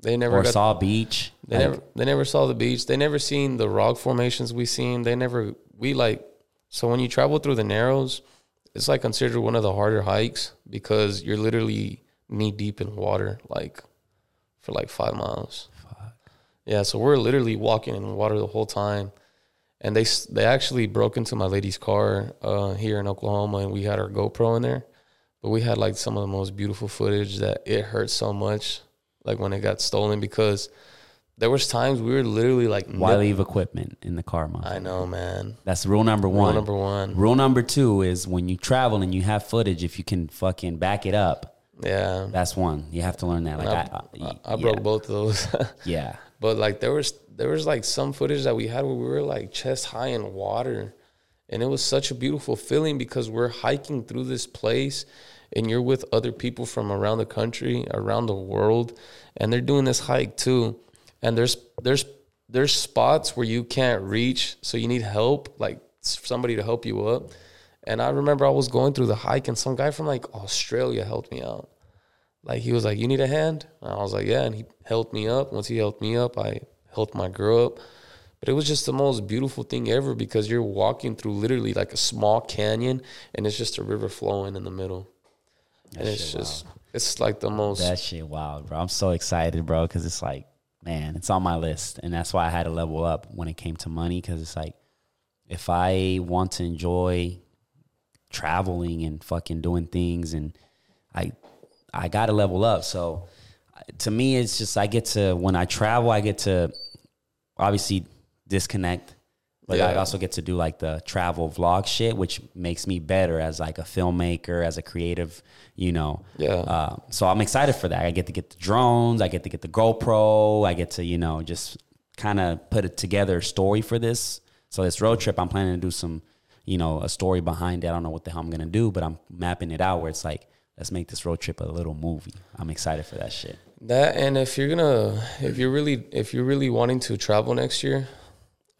They never or got saw beach. they Like, never they never saw the beach. They never seen the rock formations we seen. They never we like so when you travel through the narrows, it's like considered one of the harder hikes because you're literally knee deep in water, like for like five miles. Yeah, so we're literally walking in water the whole time, and they they actually broke into my lady's car uh, here in Oklahoma, and we had our GoPro in there, but we had like some of the most beautiful footage that it hurt so much, like when it got stolen because there was times we were literally like why nip- leave equipment in the car, mom? I know, man. That's rule number one Rule number one. Rule number two is when you travel and you have footage, if you can fucking back it up, Yeah, that's one. You have to learn that. Like I, I, I, I, I broke yeah, both of those. Yeah. But like there was there was like some footage that we had where we were like chest high in water. And it was such a beautiful feeling because we're hiking through this place and you're with other people from around the country, around the world, and they're doing this hike too. And there's there's there's spots where you can't reach, so you need help, like somebody to help you up. And I remember I was going through the hike, and some guy from like Australia helped me out. Like he was like, "You need a hand?" And I was like, "Yeah." And he helped me up. Once he helped me up, I helped my girl up. But it was just the most beautiful thing ever because you're walking through literally like a small canyon, and it's just a river flowing in the middle, and it's just it's like the most. That shit wild, bro. I'm so excited, bro, because it's like, man, it's on my list. And that's why I had to level up when it came to money, because it's like, if I want to enjoy traveling and fucking doing things, and I, I got to level up. So to me, it's just, I get to, when I travel, I get to obviously disconnect. But I also get to do like the travel vlog shit, which makes me better as like a filmmaker, as a creative, you know. Yeah. Uh, so I'm excited for that. I get to get the drones. I get to get the GoPro. I get to you know just kind of put it together story for this. So this road trip, I'm planning to do some, you know, a story behind it. I don't know what the hell I'm gonna do, but I'm mapping it out where it's like, let's make this road trip a little movie. I'm excited for that shit. That and if you're gonna if you're really if you're really wanting to travel next year,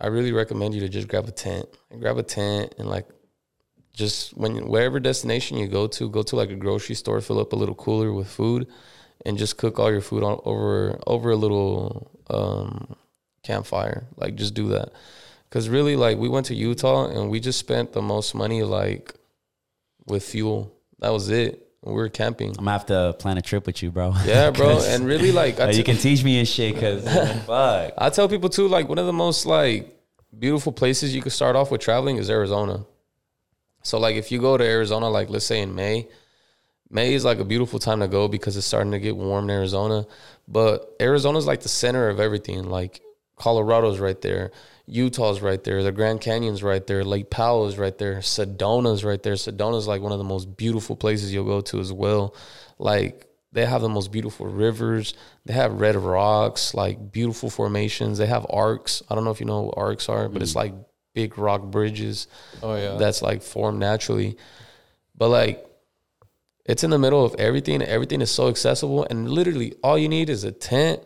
I really recommend you to just grab a tent. Grab a tent and like just when wherever destination you go to, go to like a grocery store, fill up a little cooler with food, and just cook all your food on over over a little um, campfire. Like just do that, because really like we went to Utah and we just spent the most money like with fuel. That was it. We were camping. I'm gonna have to plan a trip with you, bro. Yeah, bro. and really like I uh, you can teach me and shit, cause fuck. I tell people too, like one of the most like beautiful places you could start off with traveling is Arizona. So like if you go to Arizona, like let's say in May, May is like a beautiful time to go because it's starting to get warm in Arizona. But Arizona's like the center of everything. Like Colorado's right there, Utah's right there, the Grand Canyon's right there, Lake Powell's right there, Sedona's right there. Sedona's like one of the most beautiful places you'll go to as well. Like they have the most beautiful rivers. They have red rocks, like beautiful formations. They have arcs. I don't know if you know what arcs are, but it's mm. like big rock bridges Oh yeah. that's like formed naturally. But like it's in the middle of everything. Everything is so accessible. And literally all you need is a tent,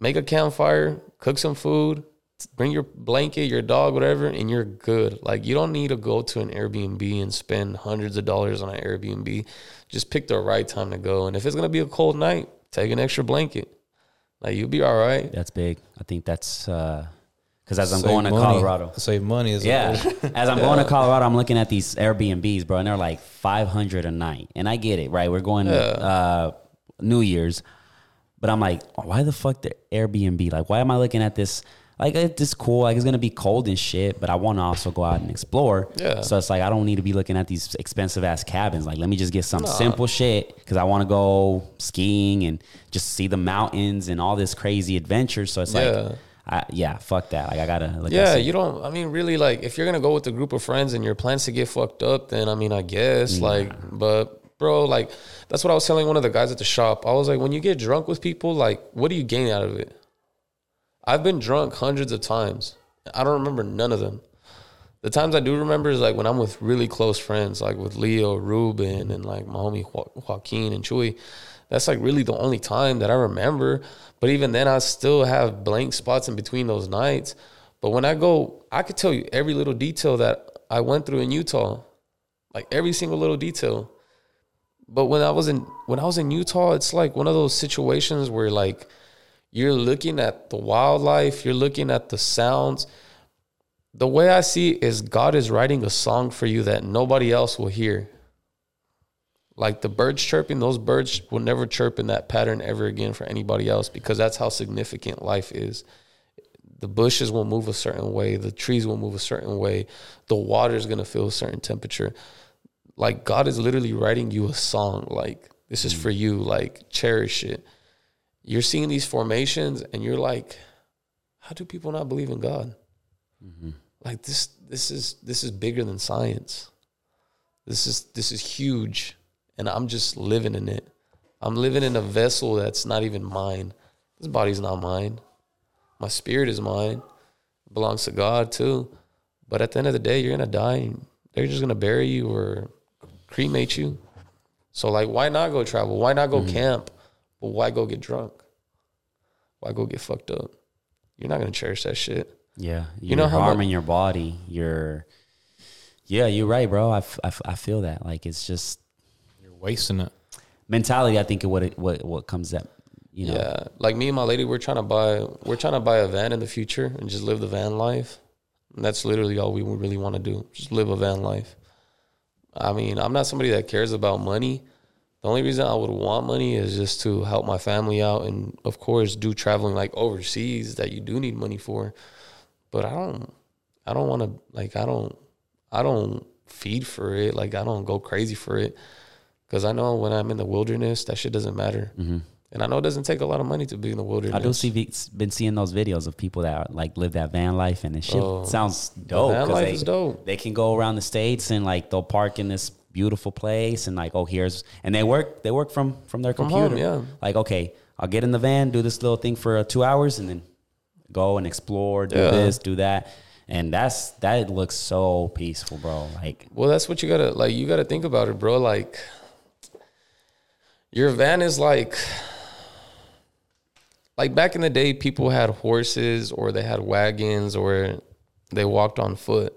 make a campfire, cook some food, bring your blanket, your dog, whatever, and you're good. Like you don't need to go to an Airbnb and spend hundreds of dollars on an Airbnb. Just pick the right time to go. And if it's gonna be a cold night, take an extra blanket. Like you'll be all right. That's big. I think that's uh, because as I'm Save going to money. Colorado. Save money is Yeah. As I'm going to Colorado, I'm looking at these Airbnbs, bro, and they're like 500 a night. And I get it, right? We're going uh, New Year's, but I'm like, oh, why the fuck the Airbnb? Like, why am I looking at this? Like, it's cool. Like, it's gonna be cold and shit, but I want to also go out and explore. Yeah. So it's like I don't need to be looking at these expensive ass cabins. Like, let me just get some simple shit because I want to go skiing and just see the mountains and all this crazy adventure. So it's Yeah. like. I, yeah, fuck that. Like I gotta. Like Yeah, said, you don't. I mean, really, like, if you're gonna go with a group of friends and your plans to get fucked up, then I mean, I guess, like, but bro, like, that's what I was telling one of the guys at the shop. I was like, when you get drunk with people, like, what do you gain out of it? I've been drunk hundreds of times. I don't remember none of them. The times I do remember is like when I'm with really close friends, like with Leo, Ruben, and like my homie jo- Joaquin and Chewy. That's like really the only time that I remember. But even then, I still have blank spots in between those nights. But when I go, I could tell you every little detail that I went through in Utah, like every single little detail. But when I was in when I was in Utah, it's like one of those situations where like you're looking at the wildlife, you're looking at the sounds. The way I see it is God is writing a song for you that nobody else will hear. Like the birds chirping, those birds will never chirp in that pattern ever again for anybody else because that's how significant life is. The bushes will move a certain way, the trees will move a certain way, the water is going to feel a certain temperature. Like God is literally writing you a song. Like this is mm. for you. Like cherish it. You're seeing these formations and you're like, how do people not believe in God? Mm-hmm. Like this, this is this is bigger than science. This is this is huge, and I'm just living in it. I'm living in a vessel that's not even mine. This body's not mine. My spirit is mine. It belongs to God too. But at the end of the day, you're gonna die. And they're just gonna bury you or cremate you. So like, why not go travel? Why not go mm-hmm. camp? But why go get drunk? Why go get fucked up? You're not gonna cherish that shit. Yeah, you're You know how mu- harming your body. You're, yeah, you're right, bro. I, f- I, f- I feel that. Like it's just You're wasting it. mentality. I think what it, what what comes up. You know, Yeah, like me and my lady, we're trying to buy we're trying to buy a van in the future and just live the van life. And that's literally all we really want to do. Just live a van life. I mean, I'm not somebody that cares about money. The only reason I would want money is just to help my family out and of course do traveling like overseas that you do need money for. But I don't I don't want to like I don't I don't feed for it. Like I don't go crazy for it. Cause I know when I'm in the wilderness, that shit doesn't matter. Mm-hmm. And I know it doesn't take a lot of money to be in the wilderness. I do see been seeing those videos of people that are, like live that van life, and it shit Oh, sounds dope. van life they, is dope. They can go around the states and like they'll park in this beautiful place and like oh here's and they work they work from from their computer. home, yeah. Like okay, I'll get in the van, do this little thing for uh, two hours, and then go and explore, do Yeah. this, do that, and that's that looks so peaceful, bro. Like Well, that's what you gotta like. You gotta think about it, bro. Like, your van is like, like back in the day, people had horses or they had wagons or they walked on foot,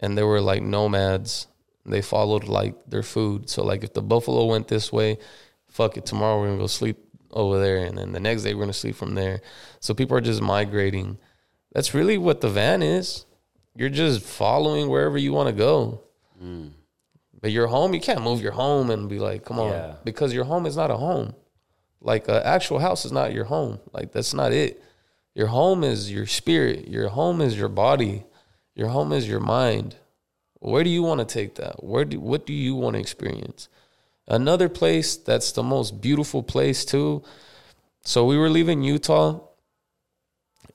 and they were like nomads. They followed like their food. So like, if the buffalo went this way, fuck it. Tomorrow we're gonna go sleep over there, and then the next day we're gonna sleep from there. So people are just migrating. That's really what the van is. You're just following wherever you want to go. Mm. But your home, you can't move your home and be like, come on, Yeah. because your home is not a home. Like an actual house is not your home. Like that's not it. Your home is your spirit. Your home is your body. Your home is your mind. Where do you want to take that? Where do what do you want to experience? Another place that's the most beautiful place too. So we were leaving Utah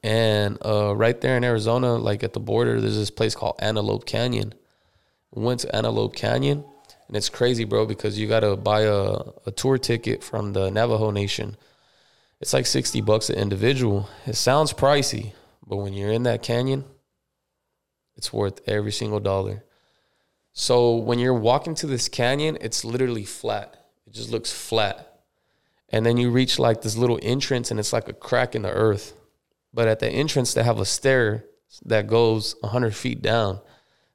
and uh, right there in Arizona, like at the border, there's this place called Antelope Canyon. Went to Antelope Canyon, and it's crazy, bro, because you got to buy a, a tour ticket from the Navajo Nation. It's like 60 bucks an individual. It sounds pricey, but when you're in that canyon, it's worth every single dollar. So when you're walking to this canyon, it's literally flat. It just looks flat. And then you reach like this little entrance, and it's like a crack in the earth. But at the entrance, they have a stair that goes 100 feet down.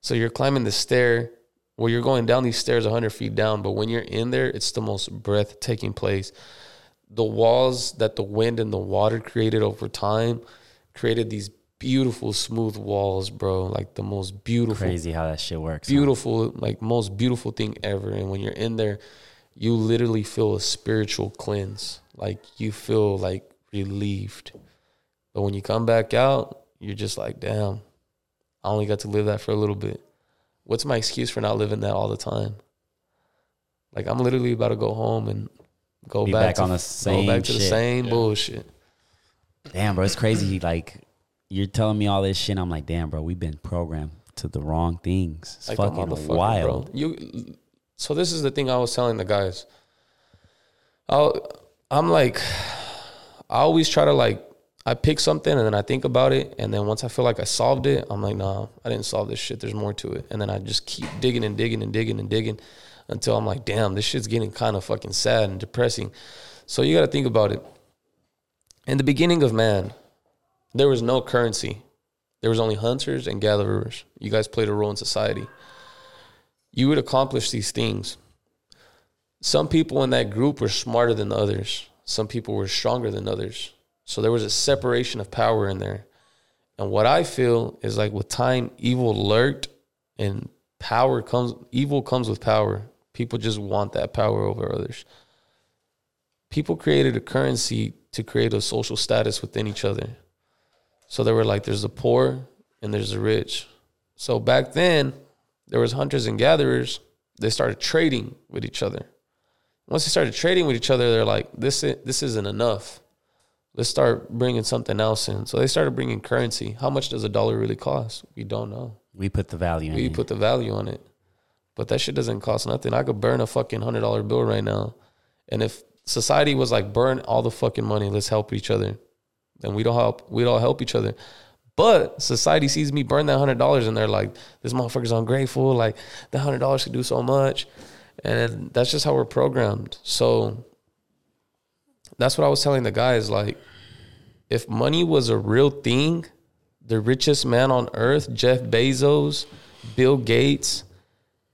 So you're climbing the stair where you're going down these stairs 100 feet down. But when you're in there, it's the most breathtaking place. The walls that the wind and the water created over time created these beautiful, smooth walls, bro. Like the most beautiful, crazy how that shit works. huh? beautiful, like most beautiful thing ever. And when you're in there, you literally feel a spiritual cleanse. Like you feel like relieved. But when you come back out, you're just like, damn, I only got to live that for a little bit. What's my excuse for not living that all the time? Like I'm literally about to go home and go Be back, back to, on the go same back to the shit. same bullshit. Damn, bro, it's crazy. Like you're telling me all this shit. I'm like, damn, bro, we've been programmed to the wrong things. It's Like fucking wild. Bro. You so this is the thing I was telling the guys. I I'm like I always try to like I pick something and then I think about it and then once I feel like I solved it, I'm like, nah, I didn't solve this shit. There's more to it. And then I just keep digging and digging and digging and digging until I'm like, damn, this shit's getting kind of fucking sad and depressing. So you got to think about it. In the beginning of man, there was no currency. There was only hunters and gatherers. You guys played a role in society. You would accomplish these things. Some people in that group were smarter than others. Some people were stronger than others. So there was a separation of power in there. And what I feel is like with time, evil lurked and power comes, evil comes with power. People just want that power over others. People created a currency to create a social status within each other. So they were like, there's the poor and there's the rich. So back then, there was hunters and gatherers. They started trading with each other. Once they started trading with each other, they're like, this i- this isn't enough. Let's start bringing something else in. So they started bringing currency. How much does a dollar really cost? We don't know. We put the value in We it. put the value on it. But that shit doesn't cost nothing. I could burn a fucking hundred dollar bill right now. And if society was like burn all the fucking money, let's help each other. Then we don't help we'd all help each other. But society sees me burn that hundred dollars and they're like, this motherfucker's ungrateful, like that hundred dollars could do so much. And that's just how we're programmed. So that's what I was telling the guys. Like, if money was a real thing, the richest man on earth, Jeff Bezos, Bill Gates,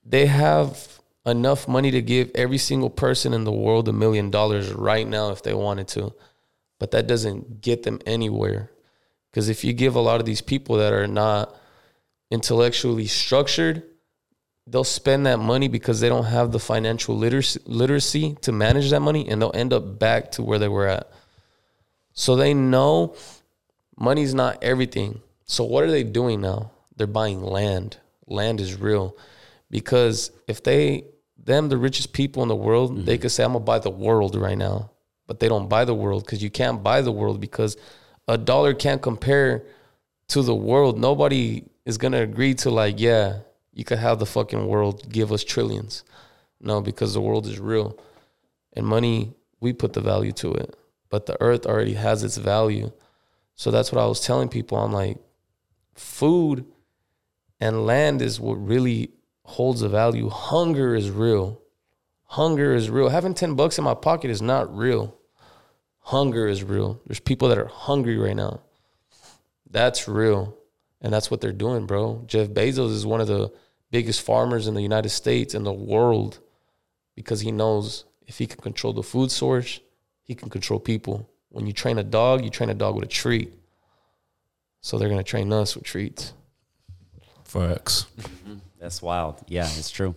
they have enough money to give every single person in the world a million dollars right now if they wanted to. But that doesn't get them anywhere. Because if you give a lot of these people that are not intellectually structured, they'll spend that money because they don't have the financial literacy, literacy to manage that money and they'll end up back to where they were at. So they know money's not everything. So what are they doing now? They're buying land. Land is real because if they them the richest people in the world, mm-hmm. they could say I'm gonna buy the world right now, but they don't buy the world because you can't buy the world because a dollar can't compare to the world. Nobody is gonna agree to like, yeah, you could have the fucking world give us trillions. No, because the world is real. And money, we put the value to it. But the earth already has its value. So that's what I was telling people. I'm like, food and land is what really holds a value. Hunger is real. Hunger is real. Having 10 bucks in my pocket is not real. Hunger is real. There's people that are hungry right now. That's real. And that's what they're doing, bro. Jeff Bezos is one of the biggest farmers in the United States and the world because he knows if he can control the food source, he can control people. When you train a dog, you train a dog with a treat. So they're going to train us with treats. Facts. Mm-hmm. That's wild. Yeah, it's true.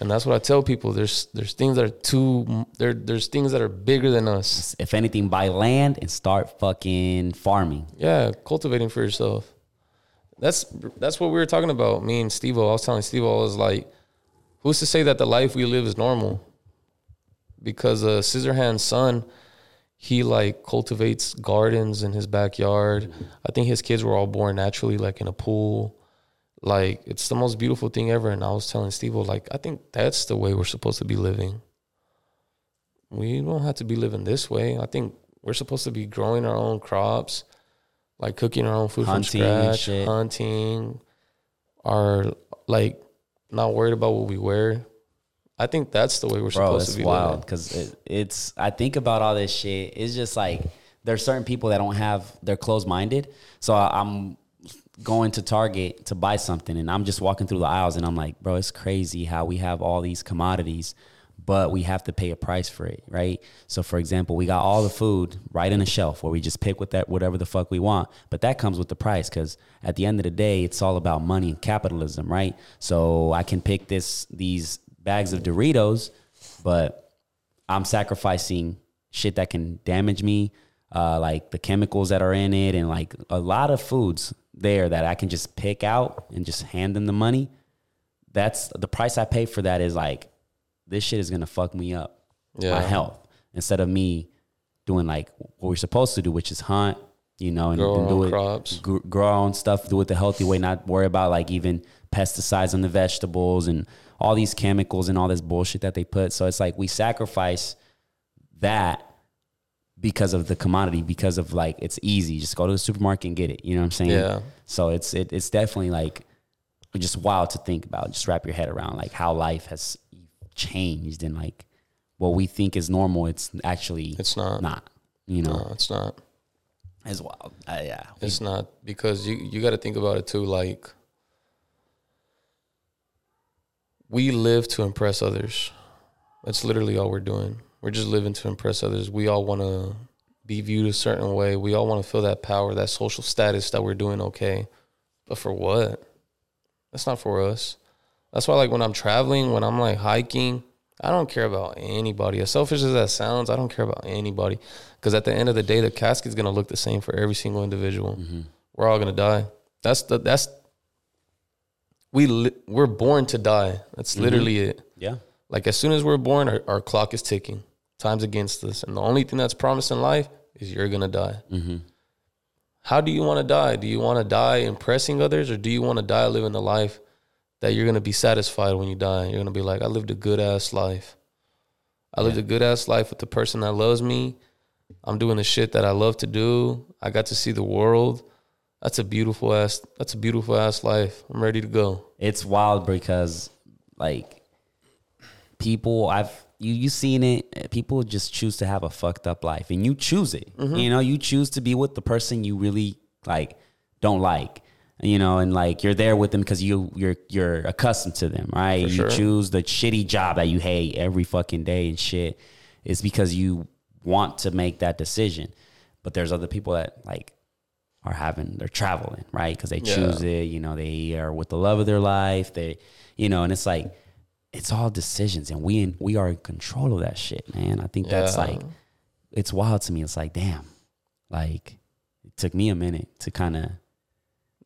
And that's what I tell people. There's there's things that are too there there's things that are bigger than us. If anything, buy land and start fucking farming. Yeah, cultivating for yourself. That's that's what we were talking about. Me and Steve. I was telling Steve, I was like, who's to say that the life we live is normal? Because uh, Scissorhand's son, he like cultivates gardens in his backyard. I think his kids were all born naturally, like in a pool. Like it's the most beautiful thing ever. And I was telling Steve, like, I think that's the way we're supposed to be living. We don't have to be living this way. I think we're supposed to be growing our own crops like cooking our own food hunting from scratch, hunting, are like not worried about what we wear. I think that's the way we're Bro, supposed to be. wild because it, it's. I think about all this shit. It's just like there's certain people that don't have. They're closed minded. So I'm going to Target to buy something, and I'm just walking through the aisles, and I'm like, bro, it's crazy how we have all these commodities but we have to pay a price for it, right? So for example, we got all the food right in a shelf where we just pick with that whatever the fuck we want, but that comes with the price cuz at the end of the day, it's all about money and capitalism, right? So I can pick this these bags of Doritos, but I'm sacrificing shit that can damage me, uh, like the chemicals that are in it and like a lot of foods there that I can just pick out and just hand them the money. That's the price I pay for that is like this shit is gonna fuck me up, yeah. my health. Instead of me doing like what we're supposed to do, which is hunt, you know, and, grow and do it, crops. grow our own stuff, do it the healthy way, not worry about like even pesticides on the vegetables and all these chemicals and all this bullshit that they put. So it's like we sacrifice that because of the commodity, because of like it's easy. Just go to the supermarket and get it. You know what I'm saying? Yeah. So it's it, it's definitely like just wild to think about. Just wrap your head around like how life has changed and like what we think is normal, it's actually it's not not you know no, it's not as well. Uh, yeah, it's not because you you got to think about it too. Like we live to impress others. That's literally all we're doing. We're just living to impress others. We all want to be viewed a certain way. We all want to feel that power, that social status that we're doing okay. But for what? That's not for us. That's why, like, when I'm traveling, when I'm like hiking, I don't care about anybody. As selfish as that sounds, I don't care about anybody. Because at the end of the day, the casket's gonna look the same for every single individual. Mm-hmm. We're all gonna die. That's the that's we li- we're born to die. That's mm-hmm. literally it. Yeah. Like as soon as we're born, our, our, clock is ticking. Time's against us, and the only thing that's promised in life is you're gonna die. Mm-hmm. How do you want to die? Do you want to die impressing others, or do you want to die living the life that you're gonna be satisfied when you die. You're gonna be like, I lived a good ass life. I lived yeah. a good ass life with the person that loves me. I'm doing the shit that I love to do. I got to see the world. That's a beautiful ass. That's a beautiful ass life. I'm ready to go. It's wild because, like, people I've you you seen it. People just choose to have a fucked up life, and you choose it. Mm-hmm. You know, you choose to be with the person you really like don't like. You know, and like you're there with them because you you're you're accustomed to them, right? you choose the shitty job that you hate every fucking day and shit. It's because you want to make that decision. But there's other people that like are having they're traveling right because they Yeah. choose it you know they are with the love of their life they you know and it's like it's all decisions and we in, we are in control of that shit man i think that's Yeah. like it's wild to me it's like damn like it took me a minute to kind of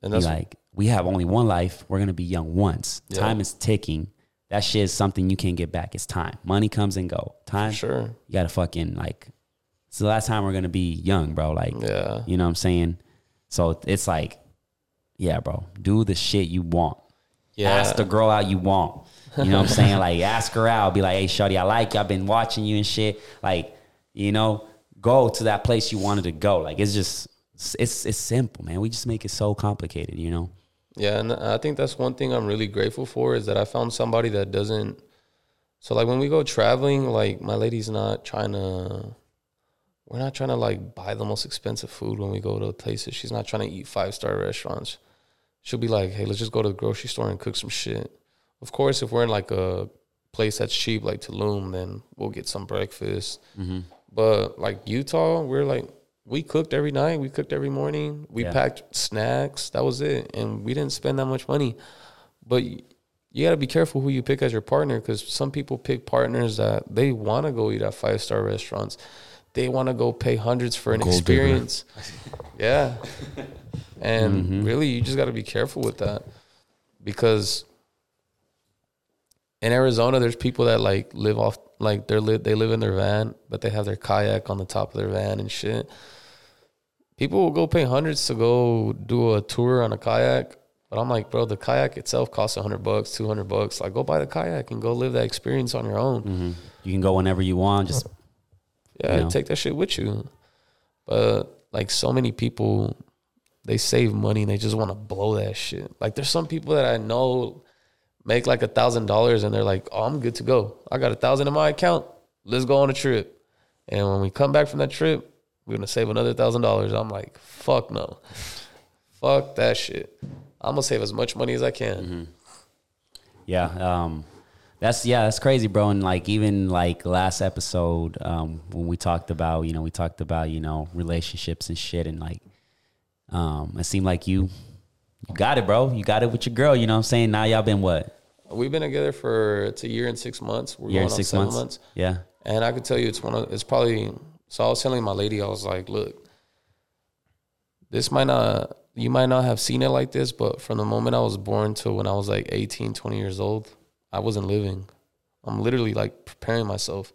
And be like we have only one life we're gonna be young once Yeah. time is ticking that shit is something you can't get back it's time money comes and go time sure. you gotta fucking like it's the last time we're gonna be young bro like Yeah. you know what I'm saying? So it's like, yeah, bro, do the shit you want. Yeah. Ask the girl out you want. You know what I'm saying? Like, ask her out. Be like, hey, Shorty, I like you. I've been watching you and shit. Like, you know, go to that place you wanted to go. Like, it's just, it's it's simple, man. We just make it so complicated, you know? Yeah, and I think that's one thing I'm really grateful for is that I found somebody that doesn't. So like when we go traveling, like my lady's not trying to. We're not trying to like buy the most expensive food when we go to places. She's not trying to eat five star restaurants. She'll be like, "Hey, let's just go to the grocery store and cook some shit." Of course, if we're in like a place that's cheap, like Tulum, then we'll get some breakfast. Mm-hmm. But like Utah, we're like we cooked every night, we cooked every morning, we Yeah. packed snacks. That was it, and we didn't spend that much money. But you got to be careful who you pick as your partner because some people pick partners that they want to go eat at five star restaurants. They want to go pay hundreds for an Gold experience. yeah, and mm-hmm. really, you just got to be careful with that because in Arizona, there's people that like live off like they're li- they live in their van, but they have their kayak on the top of their van and shit. People will go pay hundreds to go do a tour on a kayak, but I'm like, bro, the kayak itself costs a hundred bucks, two hundred bucks. Like, go buy the kayak and go live that experience on your own. Mm-hmm. You can go whenever you want. Just, Yeah, You know? take that shit with you. But like so many people, they save money and they just want to blow that shit. Like there's some people that I know make like a thousand dollars and they're like, "Oh, I'm good to go. I got a thousand in my account. Let's go on a trip." And when we come back from that trip, we're gonna save another thousand dollars. I'm like, "Fuck no, fuck that shit. I'm gonna save as much money as I can." yeah. Um, that's yeah, that's crazy, bro. And like even like last episode, um, when we talked about, you know, we talked about, you know, relationships and shit and like um it seemed like you you got it, bro. You got it with your girl, you know what I'm saying? Now y'all been what? We've been together for it's a year and six months. We're Year going and on six seven months? months. Yeah. And I could tell you it's one of it's probably so I was telling my lady, I was like, look, this might not you might not have seen it like this, but from the moment I was born to when I was like 18, 20 years old, I wasn't living. I'm literally like preparing myself.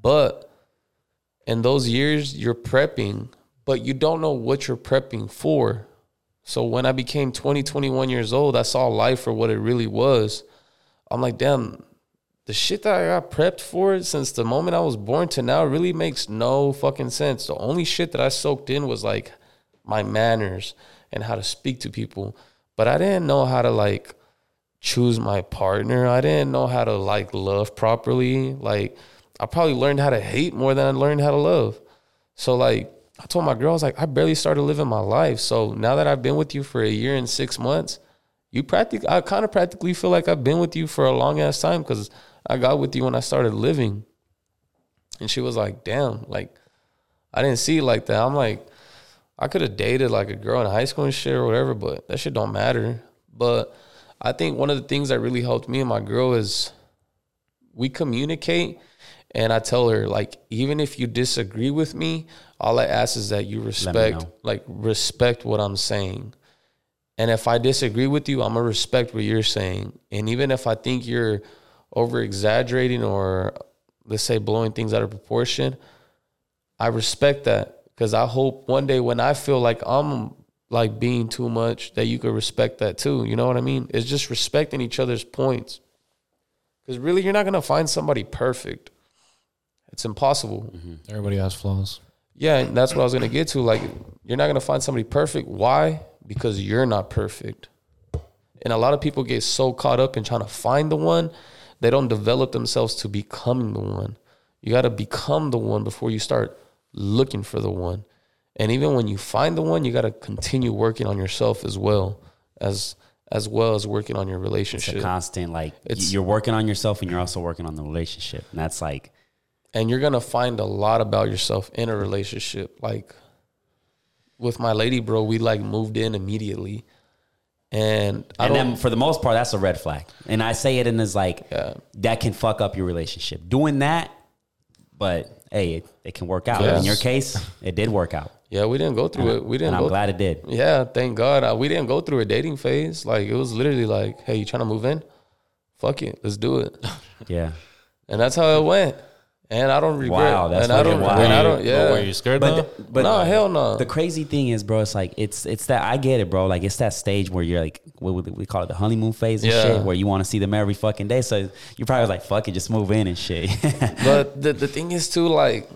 But in those years, you're prepping, but you don't know what you're prepping for. So when I became 20, 21 years old, I saw life for what it really was. I'm like, damn, the shit that I got prepped for since the moment I was born to now really makes no fucking sense. The only shit that I soaked in was like my manners and how to speak to people. But I didn't know how to like choose my partner. I didn't know how to like love properly. Like I probably learned how to hate more than I learned how to love. So like I told my girl, I was like, I barely started living my life. So now that I've been with you for a year and six months, you practically I kind of practically feel like I've been with you for a long ass time because I got with you when I started living. And she was like, damn, like I didn't see it like that. I'm like, I could have dated like a girl in high school and shit or whatever, but that shit don't matter. But I think one of the things that really helped me and my girl is we communicate and I tell her like even if you disagree with me, all I ask is that you respect like respect what I'm saying. And if I disagree with you, I'm gonna respect what you're saying. And even if I think you're over exaggerating or let's say blowing things out of proportion, I respect that because I hope one day when I feel like I'm like being too much, that you could respect that too. You know what I mean? It's just respecting each other's points. Because really, you're not gonna find somebody perfect. It's impossible. Mm-hmm. Everybody has flaws. Yeah, and that's what I was gonna get to. Like, you're not gonna find somebody perfect. Why? Because you're not perfect. And a lot of people get so caught up in trying to find the one they don't develop themselves to becoming the one. You got to become the one before you start looking for the one. And even when you find the one, you got to continue working on yourself as well as as well as working on your It's relationship. a constant like It's- you're working on yourself and you're also working on the relationship. And that's like and you're gonna find a lot about yourself in a relationship. Like with my lady, bro, we like moved in immediately, and I and then for the most part, that's a red flag. And I say it in as like Yeah. that can fuck up your relationship. Doing that, but hey, it, it can work out. Yes. In your case, it did work out. yeah, we didn't go through it. We didn't. and I'm glad it did. Yeah, thank God. Uh, we didn't go through a dating phase. Like it was literally like, hey, you trying to move in? Fuck it, let's do it. Yeah. And that's how it went. And I don't regret. Wow, that's and I fucking don't. wild. And I don't. but Yeah. Were you scared But though? but no, hell no. The crazy thing is, bro, it's like it's it's that I get it, bro. Like it's that stage where you're like what would we call it the honeymoon phase and Yeah. shit, where you want to see them every fucking day. So you probably was like, fuck it, just move in and shit. but the the thing is too, like,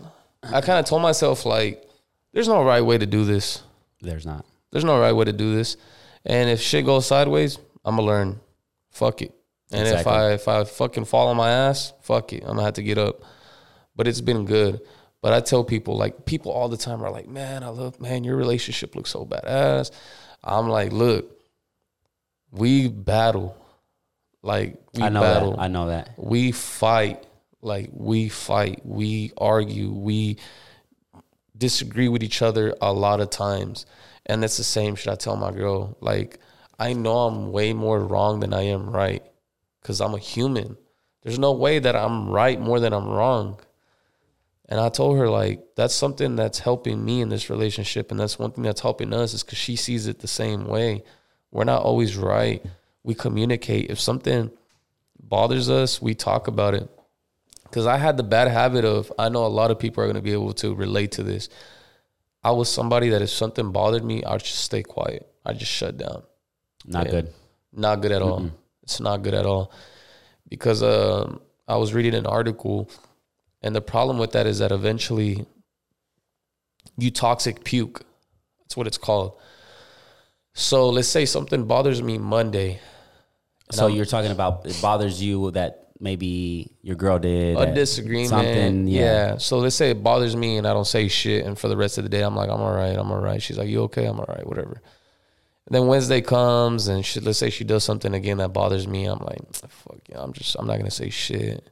I kind of told myself like, there's no right way to do this. There's not. There's no right way to do this. And if shit goes sideways, I'm gonna learn. Fuck it. And if I if I fucking fall on my ass, fuck it. I'm gonna have to get up. But it's been good. But I tell people like people all the time are like, man, I love man, your relationship looks so badass. I'm like, look, we battle. Like we I know battle that. I know that. we fight like we fight we argue we disagree with each other a lot of times and that's the same shit i tell my girl like i know i'm way more wrong than i am right because i'm a human there's no way that i'm right more than i'm wrong and i told her like that's something that's helping me in this relationship and that's one thing that's helping us is because she sees it the same way we're not always right we communicate if something bothers us, we talk about it. Because I had the bad habit of, I know a lot of people are going to be able to relate to this. I was somebody that if something bothered me, I'd just stay quiet. I just shut down. Not Yeah. good. Not good at all. It's not good at all. Because um, I was reading an article, and the problem with that is that eventually you toxic puke. That's what it's called. So let's say something bothers me Monday. So you're talking about it bothers you that maybe your girl did a disagreement. something. yeah. Yeah. So let's say it bothers me and I don't say shit, and for the rest of the day I'm like, I'm all right, I'm all right. She's like, you okay? I'm all right, whatever. And then Wednesday comes and she, let's say she does something again that bothers me. I'm like, fuck yeah, I'm just I'm not gonna say shit.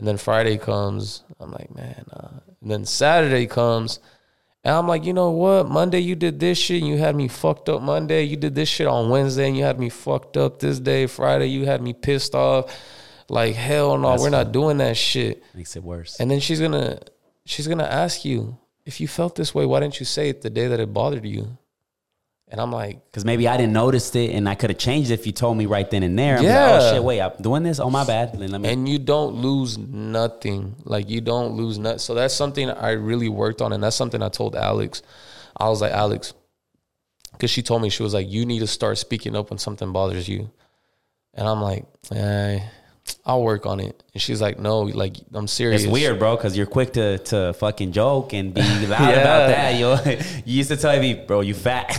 And then Friday comes, I'm like, man. Uh. And then Saturday comes, and I'm like, you know what? Monday you did this shit and you had me fucked up. Monday you did this shit on Wednesday and you had me fucked up this day. Friday you had me pissed off. Like hell no, That's we're not doing that shit. makes it worse. And then she's gonna she's gonna ask you if you felt this way. Why didn't you say it the day that it bothered you? And I'm like, Because maybe I didn't notice it and I could have changed it if you told me right then and there. I'm like, Yeah. oh shit, wait, I'm doing this. Oh my bad. Let me. and you don't lose nothing. Like you don't lose nothing. So that's something I really worked on, and that's something I told Alex. I was like, Alex, because she told me she was like, you need to start speaking up when something bothers you, and I'm like, eh, I'll work on it. And she's like, no, like I'm serious. it's weird, bro, because you're quick to to fucking joke and be loud Yeah. about that. You you used to tell me, bro, you fat.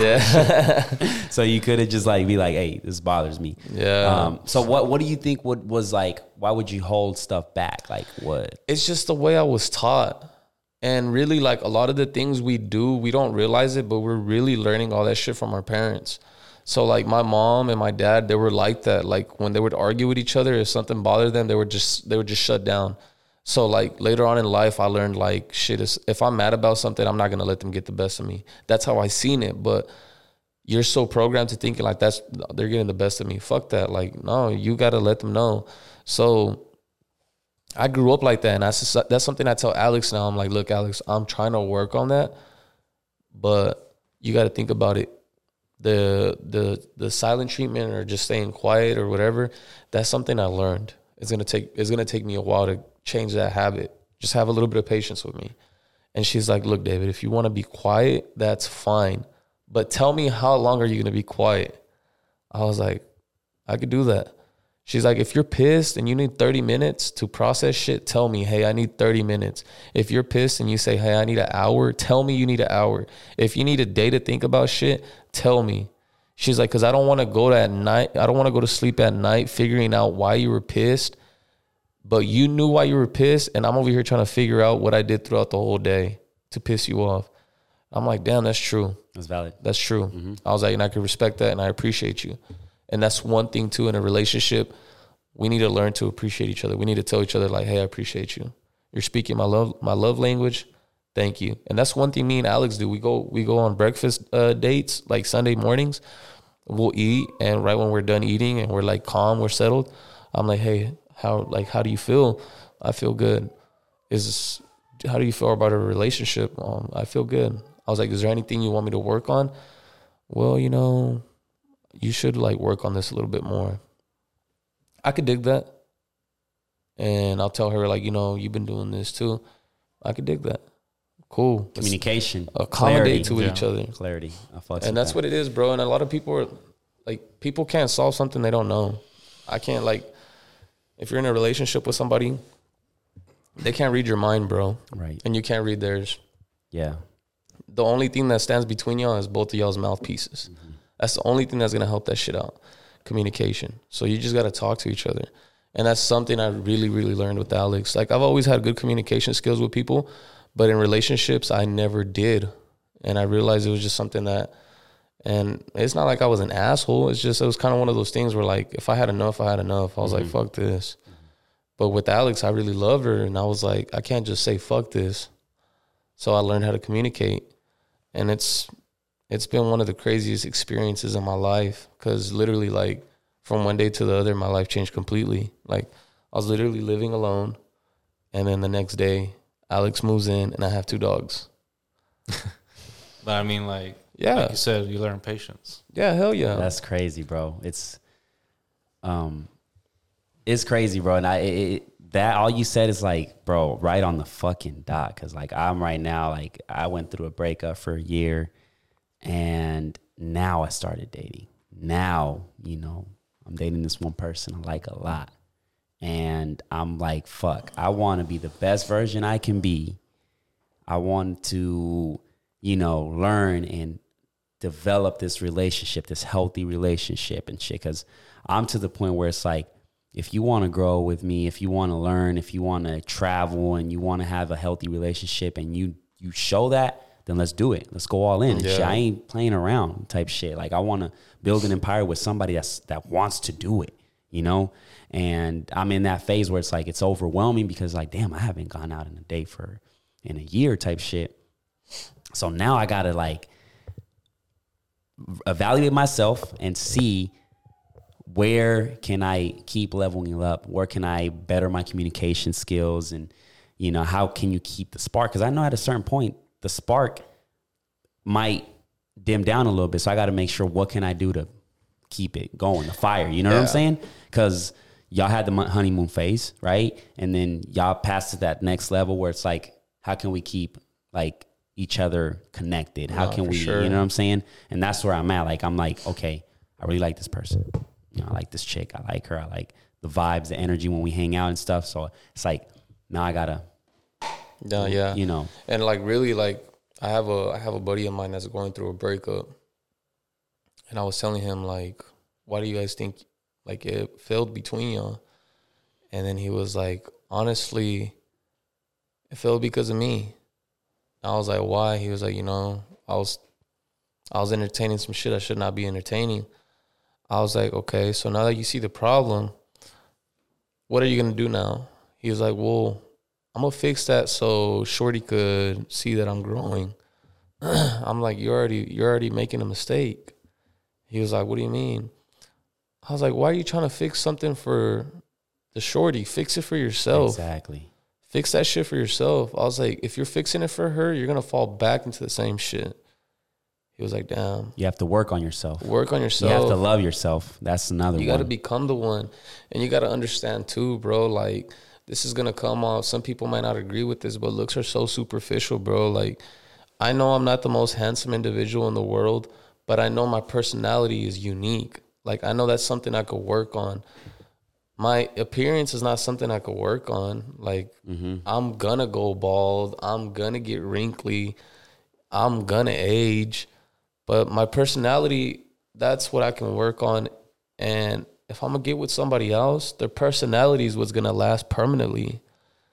Yeah, so you could have just like be like, hey, this bothers me. yeah. Um, so what what do you think would was like? Why would you hold stuff back? Like what? it's just the way I was taught. And really, like a lot of the things we do, we don't realize it, but we're really learning all that shit from our parents. So, like, my mom and my dad, they were like that. Like, when they would argue with each other, if something bothered them, they would just they would just shut down. So, like later on in life, I learned like shit. Is if I'm mad about something, I'm not gonna let them get the best of me. That's how I seen it. But you're so programmed to thinking like that's they're getting the best of me. Fuck that. Like, no, you gotta let them know. So I grew up like that, and just, that's something I tell Alex now. I'm like, look, Alex, I'm trying to work on that, but you got to think about it. The the the silent treatment or just staying quiet or whatever. That's something I learned. It's gonna take it's gonna take me a while to change that habit. Just have a little bit of patience with me. And she's like, look, David, if you want to be quiet, that's fine, but tell me how long are you gonna be quiet? I was like, I could do that. She's like, if you're pissed and you need 30 minutes to process shit, tell me, hey, I need 30 minutes. If you're pissed and you say, hey, I need an hour, tell me you need an hour. If you need a day to think about shit, tell me. She's like, because I don't want to go to at night. I don't want to go to sleep at night figuring out why you were pissed, but you knew why you were pissed, and I'm over here trying to figure out what I did throughout the whole day to piss you off. I'm like, damn, that's true. That's valid. That's true. Mm-hmm. I was like, and I can respect that, and I appreciate you. And that's one thing too in a relationship. We need to learn to appreciate each other. We need to tell each other like, hey, I appreciate you. You're speaking my love, my love language. Thank you. And that's one thing me and Alex do. We go, we go on breakfast uh, dates like Sunday mornings. We'll eat, and right when we're done eating and we're like calm, we're settled. I'm like, hey, how like how do you feel? I feel good. Is how do you feel about a relationship? Um, I feel good. I was like, is there anything you want me to work on? Well, you know, you should like work on this a little bit more. I could dig that. And I'll tell her, like, you know, you've been doing this too. I could dig that. Cool. Let's Communication. accommodate to yeah. each other. Clarity. I And that's that. what it is, bro. And a lot of people are like, people can't solve something they don't know. I can't, like, if you're in a relationship with somebody, they can't read your mind, bro. Right. And you can't read theirs. Yeah. the only thing that stands between y'all is both of y'all's mouthpieces. Mm-hmm. That's the only thing that's gonna help that shit out. Communication. So you just gotta talk to each other. And that's something I really, really learned with Alex. Like I've always had good communication skills with people, but in relationships I never did. And I realized it was just something that and it's not like I was an asshole. It's just it was kind of one of those things where like if I had enough, I had enough. I was like, mm-hmm. fuck this. Mm-hmm. But with Alex, I really loved her and I was like, I can't just say fuck this. So I learned how to communicate, and it's it's been one of the craziest experiences in my life because literally like from one day to the other, my life changed completely. Like I was literally living alone, and then the next day, Alex moves in, and I have two dogs. But I mean, like, Yeah, like you said, you learn patience. yeah, hell yeah. That's crazy, bro. It's um it's crazy, bro. And I it, it- that all you said is like, bro, right on the fucking dot. Cause like I'm right now, like I went through a breakup for a year and now I started dating. Now, you know, I'm dating this one person I like a lot. And I'm like, fuck, I want to be the best version I can be. I want to, you know, learn and develop this relationship, this healthy relationship and shit. Cause I'm to the point where it's like, if you want to grow with me, if you want to learn, if you want to travel and you want to have a healthy relationship and you, you show that, then let's do it. Let's go all in. And shit. I ain't playing around type shit. Like I want to build an empire with somebody that's, that wants to do it, you know? And I'm in that phase where it's like, it's overwhelming because like, damn, I haven't gone out in a day for in a year type shit. So now I gotta like evaluate myself and see where can I keep leveling up? Where can I better my communication skills? And, you know, how can you keep the spark? Because I know at a certain point, the spark might dim down a little bit. So I got to make sure what can I do to keep it going, the fire. You know what I'm saying? Because y'all had the honeymoon phase, right? And then y'all passed to that next level where it's like, how can we keep like each other connected? How No, can we, sure. you know what I'm saying? And that's where I'm at. Like, I'm like, okay, I really like this person. You know, I like this chick. I like her. I like the vibes, the energy when we hang out and stuff. So it's like, now I gotta, yeah, yeah. you know, And like really like I have a I have a buddy of mine that's going through a breakup. And I was telling him like, why do you guys think like it failed between y'all? And then he was like, honestly, it failed because of me. I was like, why? He was like, you know, I was I was entertaining some shit I should not be entertaining. I was like, okay, so now that you see the problem, what are you gonna do now? He was like, well, I'm gonna fix that so Shorty could see that I'm growing. I'm like, you already you're already making a mistake. He was like, What do you mean? I was like, Why are you trying to fix something for the shorty? Fix it for yourself. exactly. Fix that shit for yourself. I was like, if you're fixing it for her, you're gonna fall back into the same shit. He was like, Damn, You have to work on yourself. work on yourself. You have to love yourself. That's another You one. got to become the one, and you got to understand too, bro. Like this is gonna come off. Some people might not agree with this, but looks are so superficial, bro. Like I know I'm not the most handsome individual in the world, but I know my personality is unique. Like I know that's something I could work on. My appearance is not something I could work on. Like mm-hmm. I'm gonna go bald. I'm gonna get wrinkly. I'm gonna age. But my personality, that's what I can work on. And if I'm gonna get with somebody else, their personality is what's gonna last permanently.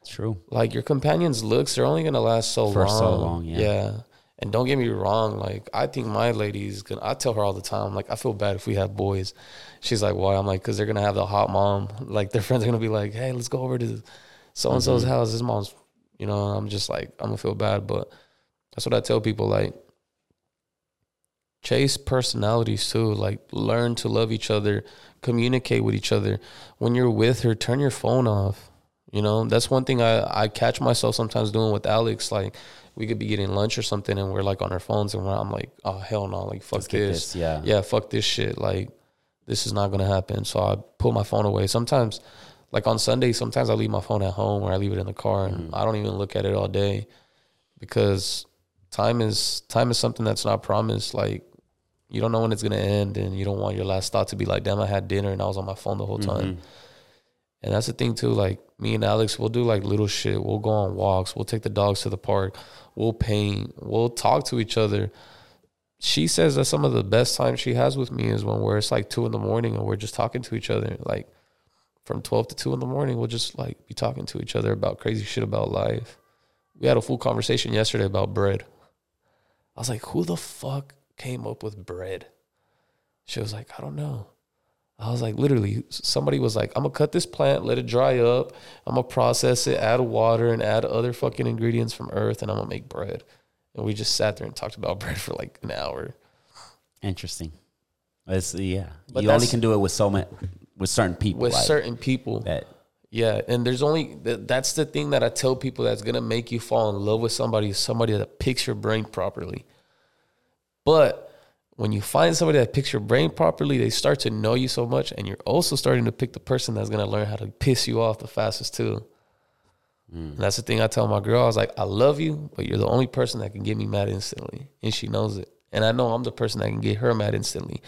True. Like your companion's looks, they're only gonna last so For long. so long, yeah. And don't get me wrong, like I think my lady's gonna. I tell her all the time, like I feel bad if we have boys. She's like, why? I'm like, because they're gonna have the hot mom. Like their friends are gonna be like, hey, let's go over to so and so's mm-hmm. house. His mom's, you know. I'm just like, I'm gonna feel bad, but that's what I tell people. Like, chase personalities too. Like, learn to love each other, communicate with each other. When you're with her, turn your phone off. You know, that's one thing I, I catch myself sometimes doing with Alex. Like, we could be getting lunch or something and we're like on our phones and I'm like, oh, hell no. Like, fuck this. this, yeah. Yeah, fuck this shit. Like, this is not going to happen. So I put my phone away. Sometimes, like on Sunday, sometimes I leave my phone at home or I leave it in the car and mm. I don't even look at it all day because time is time is something that's not promised. Like, you don't know when it's gonna end, and you don't want your last thought to be like, "Damn, I had dinner and I was on my phone the whole time." Mm-hmm. And that's the thing too. Like me and Alex, we'll do like little shit. We'll go on walks. We'll take the dogs to the park. We'll paint. We'll talk to each other. She says that some of the best time she has with me is when we're it's like two in the morning and we're just talking to each other. Like from twelve to two in the morning, we'll just like be talking to each other about crazy shit about life. We had a full conversation yesterday about bread. I was like, who the fuck came up with bread? She was like, I don't know. I was like, literally, somebody was like, I'm gonna cut this plant, let it dry up, I'm gonna process it, add water, and add other fucking ingredients from earth, and I'm gonna make bread. And we just sat there and talked about bread for like an hour. Interesting. It's yeah. But you only can do it with so many with certain people. With like, certain people. that Yeah, and there's only that's the thing that I tell people that's gonna make you fall in love with somebody is somebody that picks your brain properly. But when you find somebody that picks your brain properly, they start to know you so much, and you're also starting to pick the person that's gonna learn how to piss you off the fastest too. Hmm. And that's the thing I tell my girl. I was like, I love you, but you're the only person that can get me mad instantly, and she knows it. And I know I'm the person that can get her mad instantly.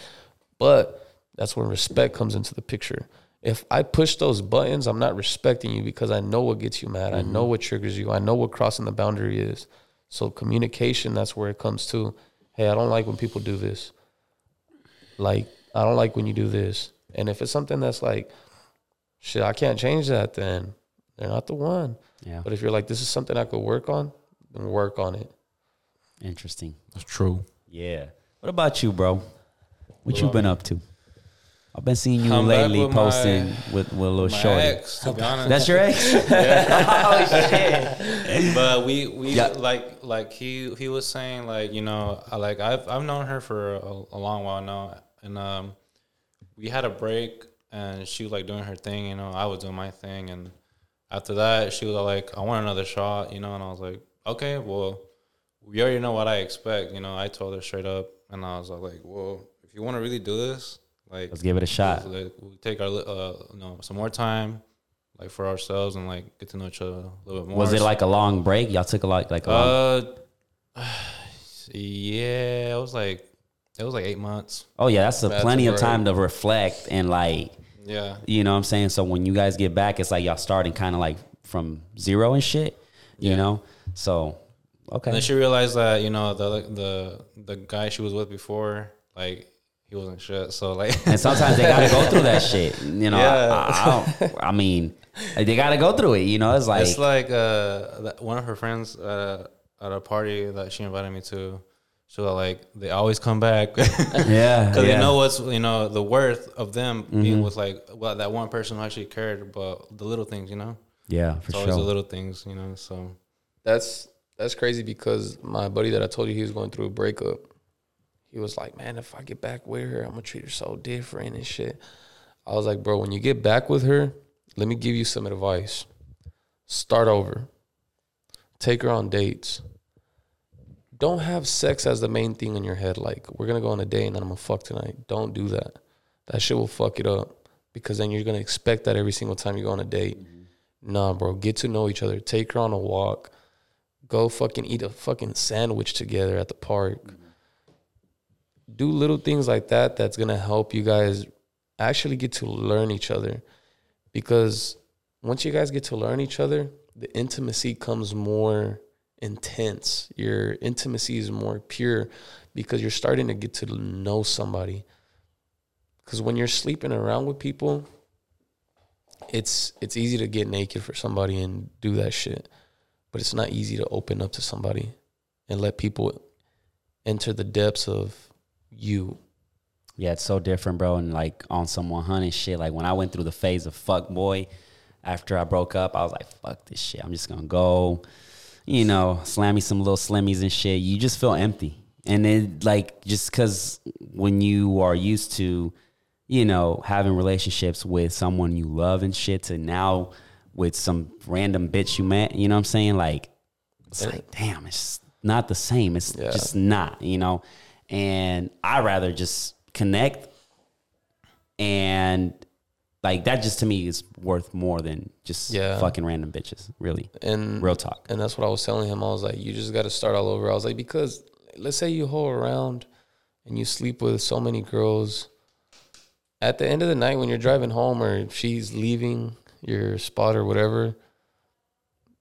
But that's when respect comes into the picture. If I push those buttons, I'm not respecting you because I know what gets you mad. I mm-hmm. know what triggers you. I know what crossing the boundary is. So communication, that's where it comes to. Hey, I don't like when people do this. Like, I don't like when you do this. And if it's something that's like, shit, I can't change that, then they're not the one. yeah. But if you're like, this is something I could work on, then work on it. Interesting. That's true. Yeah. What about you, bro? What you been up to? I've been seeing you I'm lately with posting my- with, with a little My shorty. ex, to be honest. That's your ex? oh shit. but we we Yeah. like like he he was saying like you know I like I've I've known her for a, a long while now and um we had a break and she was like doing her thing you know I was doing my thing and after that she was like I want another shot you know and I was like okay well we already know what I expect you know I told her straight up and I was like well if you want to really do this like Let's give it a shot. like, we take our uh you know some more time like for ourselves and like get to know each other a little bit more Was it like a long break? Y'all took a lot like a long, uh, yeah, it was like it was like eight months. Oh yeah, that's a plenty of time to reflect and like Yeah, you know what I'm saying? So when you guys get back, it's like y'all starting kind of like from zero and shit. You Yeah. know? So and okay. then she realized that you know the the the guy she was with before, like he wasn't shit. So like, And sometimes they gotta go through that shit. You know, Yeah. I, I, don't, I mean, they gotta go through it. You know, it's like, it's like uh one of her friends uh, at a party that she invited me to. So like they always come back yeah, because yeah, they know what's you know the worth of them being with like well that one person who actually cared about the little things. You know, yeah, for it's always sure. the little things. You know, so That's that's crazy because my buddy that I told you he was going through a breakup, he was like, "Man, if I get back with her, I'm gonna treat her so different and shit." I was like, "Bro, when you get back with her, let me give you some advice. Start over. Take her on dates. Don't have sex as the main thing in your head. Like we're gonna go on a date and then I'm gonna fuck tonight. Don't do that. That shit will fuck it up because then you're gonna expect that every single time you go on a date. Mm-hmm. Nah, bro. Get to know each other. Take her on a walk go fucking eat a fucking sandwich together at the park. Do little things like that that's gonna help you guys actually get to learn each other. Because once you guys get to learn each other, the intimacy comes more intense. Your intimacy is more pure because you're starting to get to know somebody. Because when you're sleeping around with people, it's it's easy to get naked for somebody and do that shit, but it's not easy to open up to somebody and let people enter the depths of you. Yeah, it's so different, bro. And like on some 100 shit, like when I went through the phase of fuck boy after I broke up, I was like, fuck this shit. I'm just gonna go, you know, slam me some little slimmies and shit. You just feel empty. And it like just cause when you are used to, you know, having relationships with someone you love and shit to now with some random bitch you met, you know what I'm saying? Like it's like, damn, it's not the same. It's Yeah. just not, you know. And I rather just connect and like that just to me is worth more than just Yeah. fucking random bitches, really. And Real talk. And that's what I was telling him. I was like, you just got to start all over. I was like, because let's say you hold around and you sleep with so many girls. At the end of the night, when you're driving home or she's leaving your spot or whatever,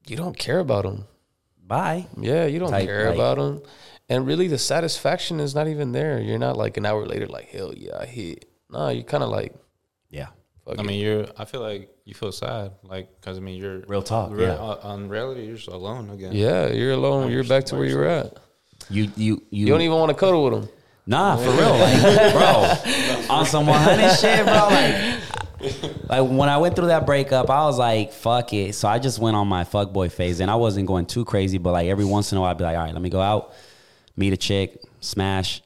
you don't care about them. Bye. Yeah, you don't Type, care like- about them. And really, the satisfaction is not even there. You're not like an hour later, like, hell yeah, I hit. No, you're kind of like, Yeah. fuck I it. mean, you're. I feel like you feel sad, like because I mean, you're Real talk, Re- yeah. uh, On reality, you're just alone again. yeah, you're alone. You're back to where you were at. You you you, You don't even want to cuddle with them. Nah, for real. Like, bro, on some 100 shit, bro. Like, like when I went through that breakup, I was like, fuck it. So I just went on my fuck boy phase and I wasn't going too crazy, but like every once in a while, I'd be like, all right, let me go out, meet a chick, smash.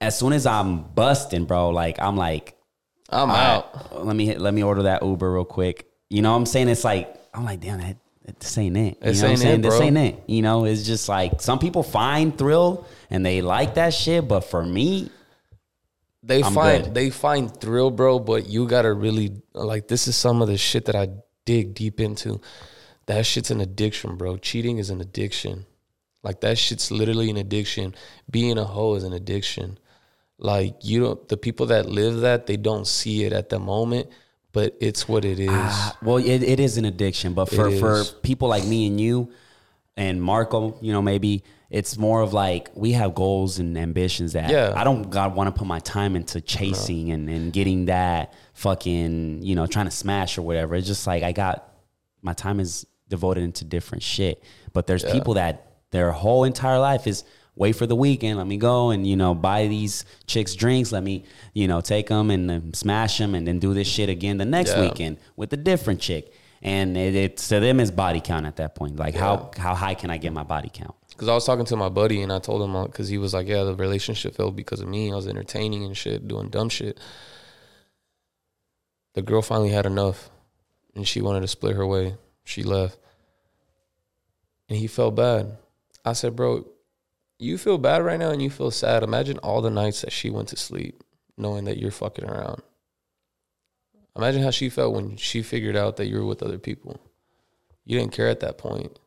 As soon as I'm busting, bro, like, I'm like, I'm out. right, let me hit, let me order that Uber real quick. You know what I'm saying? It's like, I'm like, damn, that, this ain't it. You This know what I'm saying? it, This ain't it. You know, it's just like some people find thrill and they like that shit, but for me, They I'm find good. they find thrill, bro, but you gotta really like this is some of the shit that I dig deep into. That shit's an addiction, bro. Cheating is an addiction. Like that shit's literally an addiction. Being a hoe is an addiction. Like you don't the people that live that, they don't see it at the moment, but it's what it is. Ah, well, it, it is an addiction, but for, for people like me and you and Marco, you know, maybe it's more of like we have goals and ambitions that Yeah. I don't God want to put my time into chasing and, and getting that fucking, you know, trying to smash or whatever. It's just like I got my time is devoted into different shit. But there's people that their whole entire life is wait for the weekend. Let me go and you know buy these chicks drinks. Let me you know take them and smash them and then do this shit again the next Yeah. weekend with a different chick. And it, it to them is body count at that point. Like how how high can I get my body count? Because I was talking to my buddy and I told him uh, because he was like, "Yeah, the relationship failed because of me. I was entertaining and shit, doing dumb shit." The girl finally had enough, and she wanted to split her way. She left, and he felt bad. I said, "Bro, you feel bad right now, and you feel sad. Imagine all the nights that she went to sleep knowing that you're fucking around. Imagine how she felt when she figured out that you were with other people. You didn't care at that point."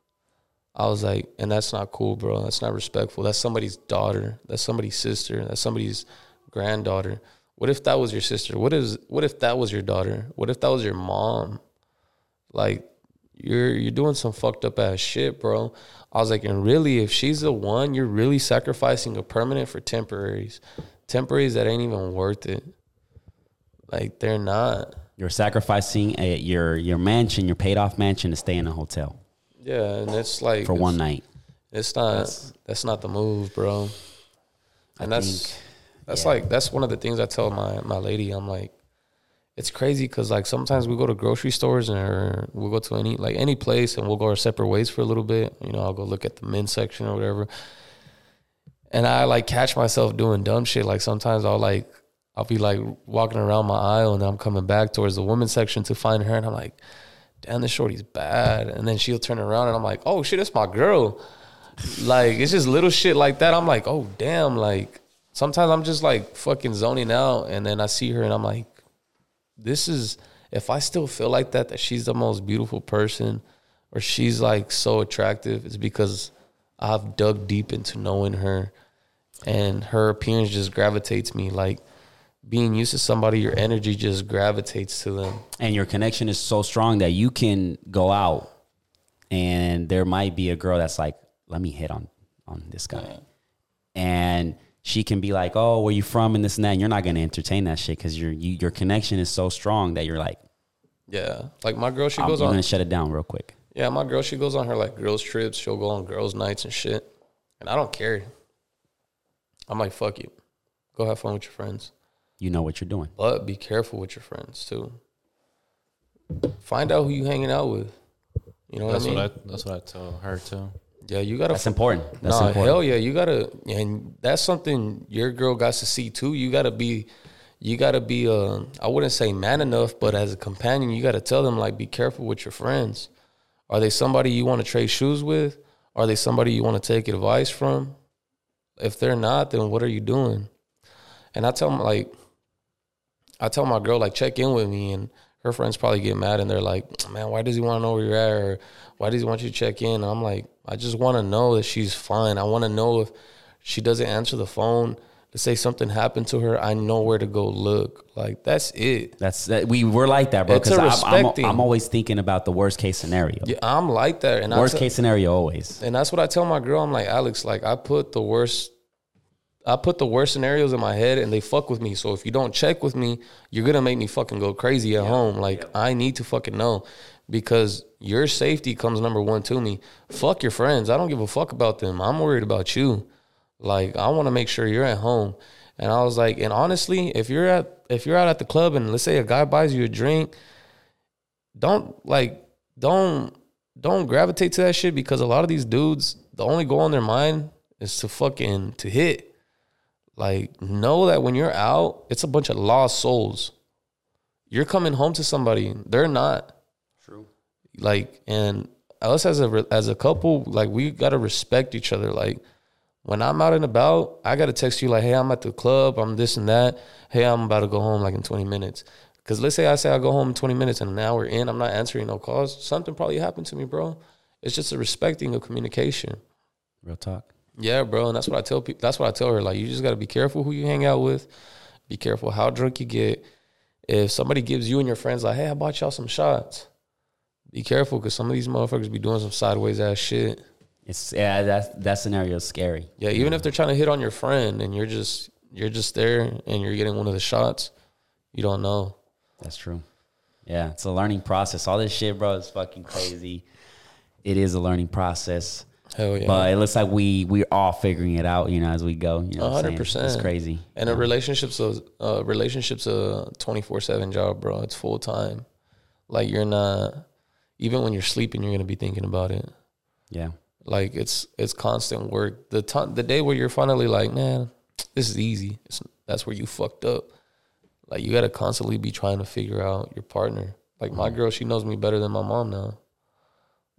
I was like, and that's not cool, bro. That's not respectful. That's somebody's daughter. That's somebody's sister. That's somebody's granddaughter. What if that was your sister? What is what if that was your daughter? What if that was your mom? Like you're you're doing some fucked up ass shit, bro. I was like, and really, if she's the one, you're really sacrificing a permanent for temporaries. Temporaries that ain't even worth it. Like they're not. You're sacrificing a, your your mansion, your paid off mansion to stay in a hotel Yeah, and it's like for it's- one night. It's not. That's, not the move, bro. And I that's think- that's yeah. like that's one of the things I tell my my lady. I'm like, it's crazy because like sometimes we go to grocery stores and we'll go to any like any place and we'll go our separate ways for a little bit. You know, I'll go look at the men's section or whatever. And I like catch myself doing dumb shit. Like sometimes I'll like I'll be like walking around my aisle and I'm coming back towards the women's section to find her and I'm like, damn, this shorty's bad. And then she'll turn around and I'm like, oh shit, that's my girl. Like it's just little shit like that. I'm like, oh damn, like sometimes I'm just like fucking zoning out and then I see her and I'm like, this is if I still feel like that, that she's the most beautiful person or she's like so attractive, it's because I've dug deep into knowing her and her appearance just gravitates me. Like being used to somebody, your energy just gravitates to them. and your connection is so strong that you can go out and there might be a girl that's like let me hit on on this guy and she can be like, "Oh, where you from?" and this and that, and you're not gonna entertain that shit because your you, your connection is so strong that you're like, Yeah, like my girl, she "I'm, goes I'm on. gonna shut it down real quick." Yeah, my girl, she goes on her like girls trips. She'll go on girls nights and shit, and I don't care. I'm like, fuck you, go have fun with your friends, You know what you're doing. but be careful with your friends too. Find out who you hanging out with. You know what That's I mean? what I. That's what I tell her too. Yeah, you gotta That's important. That's nah, important. hell yeah, you gotta, and that's something your girl got to see too. You gotta be, you gotta be. Uh, I wouldn't say man enough, but as a companion, you gotta tell them like, be careful with your friends. Are they somebody you want to trade shoes with? Are they somebody you want to take advice from? If they're not, then what are you doing? And I tell them like, I tell my girl like, check in with me, and her friends probably get mad and they're like, man, why does he want to know where you're at, or why does he want you to check in? And I'm like, I just want to know that she's fine. I want to know if she doesn't answer the phone to say something happened to her. I know where to go look. Like that's it. That's that we we're like that, bro. Because I'm, I'm. I'm always thinking about the worst case scenario. Yeah, I'm like that, and Worst case scenario always. And that's what I tell my girl. I'm like, Alex, like I put the worst I put the worst scenarios in my head and they fuck with me. So if you don't check with me, you're gonna make me fucking go crazy at home. Like I need to fucking know. Because your safety comes number one to me. Fuck your friends. I don't give a fuck about them. I'm worried about you. Like I want to make sure you're at home. And I was like, and honestly, if you're at if you're out at the club and let's say a guy buys you a drink, don't like don't don't gravitate to that shit because a lot of these dudes, the only goal in their mind is to fucking to hit. Like know that when you're out, it's a bunch of lost souls. You're coming home to somebody, they're not. Like and us as a as a couple, like we got to respect each other like when I'm out and about, I gotta text you like, "Hey, I'm at the club. I'm this and that. Hey, I'm about to go home like in 20 minutes." Because let's say I say I go home in 20 minutes and an hour in, I'm not answering no calls. Something probably happened to me, bro. It's just a respecting of communication. Real talk. Yeah, bro, and that's what I tell people. That's what I tell her. Like, you just gotta be careful who you hang out with. Be careful how drunk you get. If somebody gives you and your friends like, "Hey, I bought y'all some shots," be careful because some of these motherfuckers be doing some sideways ass shit. It's yeah, that that scenario is scary. Yeah, even if they're trying to hit on your friend and you're just you're just there and you're getting one of the shots, you don't know. That's true. Yeah, it's a learning process. All this shit, bro, is fucking crazy. It is a learning process. Hell yeah. But it looks like we we're all figuring it out, you know, as we go. You know, saying? 100%. It's crazy. and a relationship's a uh, relationship's a twenty four seven job, bro. It's full time. Like you're not even when you're sleeping, you're gonna be thinking about it. Yeah, Like it's it's constant work. The time the day where you're finally like, man, this is easy. It's, that's where you fucked up. Like you gotta constantly be trying to figure out your partner. Like my mm-hmm. girl, she knows me better than my mom now.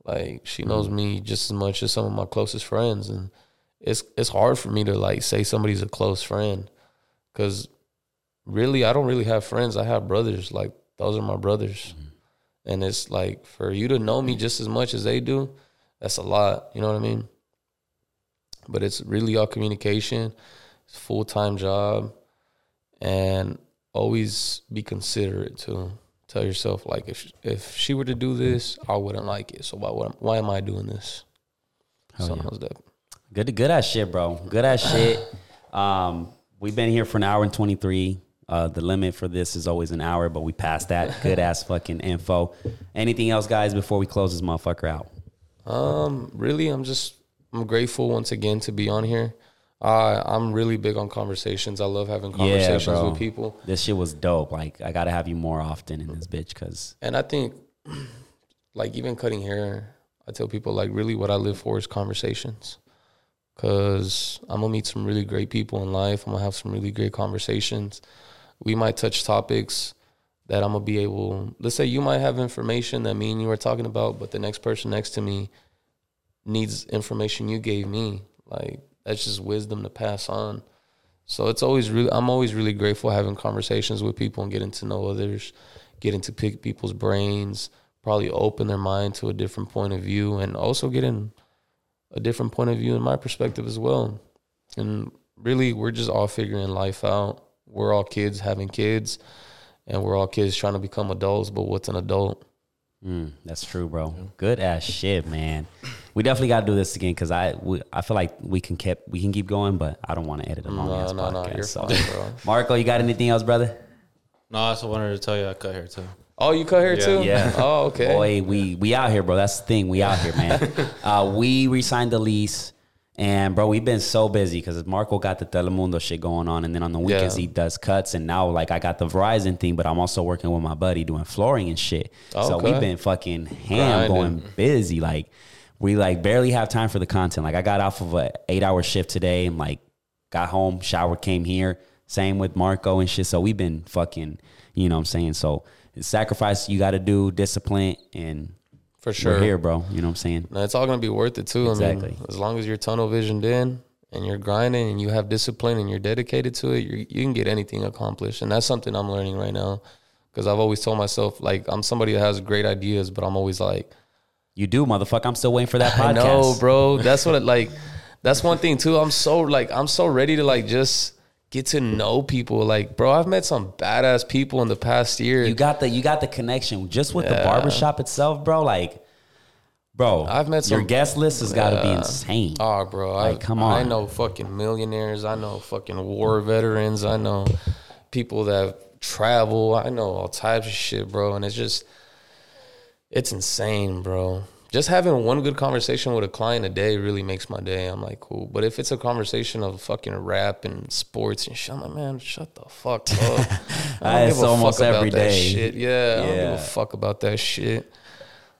Like she knows mm-hmm. me just as much as some of my closest friends, and it's it's hard for me to like say somebody's a close friend, because really I don't really have friends. I have brothers. Like those are my brothers, and it's like for you to know me just as much as they do, that's a lot. You know what I mean? But it's really all communication, full time job, and always be considerate too. Tell yourself like if if she were to do this, I wouldn't like it. So why would why am I doing this? Hell Something yeah. that good good ass shit, bro. Good ass shit. Um, we've been here for an hour and twenty three. Uh, the limit for this is always an hour, but we passed that. Good ass fucking info. Anything else, guys, before we close this motherfucker out? Um, really, I'm just I'm grateful once again to be on here. Uh, I'm really big on conversations. I love having conversations yeah, with people, This shit was dope. Like, I gotta have you more often in this bitch, because and I think, like even cutting hair, I tell people like really what I live for is conversations, because I'm gonna meet some really great people in life. I'm gonna have some really great conversations. We might touch topics that I'm gonna be able. Let's say you might have information that me and you are talking about, but the next person next to me needs information you gave me. Like that's just wisdom to pass on. So it's always really I'm always really grateful having conversations with people and getting to know others, getting to pick people's brains, probably open their mind to a different point of view and also getting a different point of view in my perspective as well. And really we're just all figuring life out. We're all kids having kids and we're all kids trying to become adults, but what's an adult? Mm, that's true, bro. Good ass shit, man. We definitely got to do this again because I we, I feel like we can keep we can keep going, but I don't want to edit a long ass no, no, podcast. you're so. fine, bro. Marco, you got anything else, brother? No, I just wanted to tell you I cut hair too. Oh, you cut hair Yeah. too? Yeah. Oh, okay. Boy, we we out here, bro. That's the thing. We out here, man. uh, we re-signed the lease, and bro, we've been so busy because Marco got the Telemundo shit going on, and then on the weekends Yeah. he does cuts, and now like I got the Verizon thing, but I'm also working with my buddy doing flooring and shit. So we've been fucking ham Grinding. going busy. Like we like barely have time for the content. Like I got off of a eight hour shift today, and like got home, shower, came here. Same with Marco and shit. So we've been fucking, you know what I'm saying? So sacrifice you got to do, discipline, and For sure. we're here, bro. You know what I'm saying? No, it's all gonna be worth it too. I Exactly. mean, as long as you're tunnel visioned in and you're grinding and you have discipline and you're dedicated to it, you you can get anything accomplished. And that's something I'm learning right now. Because I've always told myself, like, I'm somebody that has great ideas, but I'm always like, You do, motherfucker. I'm still waiting for that podcast. I know, bro. That's what it like. That's one thing too. I'm so like, I'm so ready to like just get to know people. Like, bro, I've met some badass people in the past year. You got the you got the connection just with the barbershop itself, bro. Like, bro, I've met your guest list has got to be insane. Oh, bro. I, Like, come I know fucking millionaires. I know fucking war veterans. I know people that travel. I know all types of shit, bro. And it's just, it's insane, bro. Just having one good conversation with a client a day really makes my day. I'm like, cool. But if it's a conversation of fucking rap and sports and shit, I'm like, man, shut the fuck up. I It's almost every that day. shit. Yeah, I don't give Yeah. a fuck about that shit.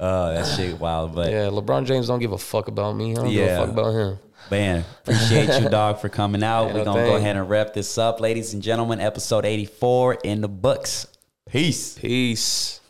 Oh, that shit wild. But Yeah, LeBron James don't give a fuck about me. I don't give a fuck about him. Man, appreciate you, dog, for coming out. Yeah, We're no going to go ahead and wrap this up, ladies and gentlemen. Episode 84 in the books. Peace. Peace.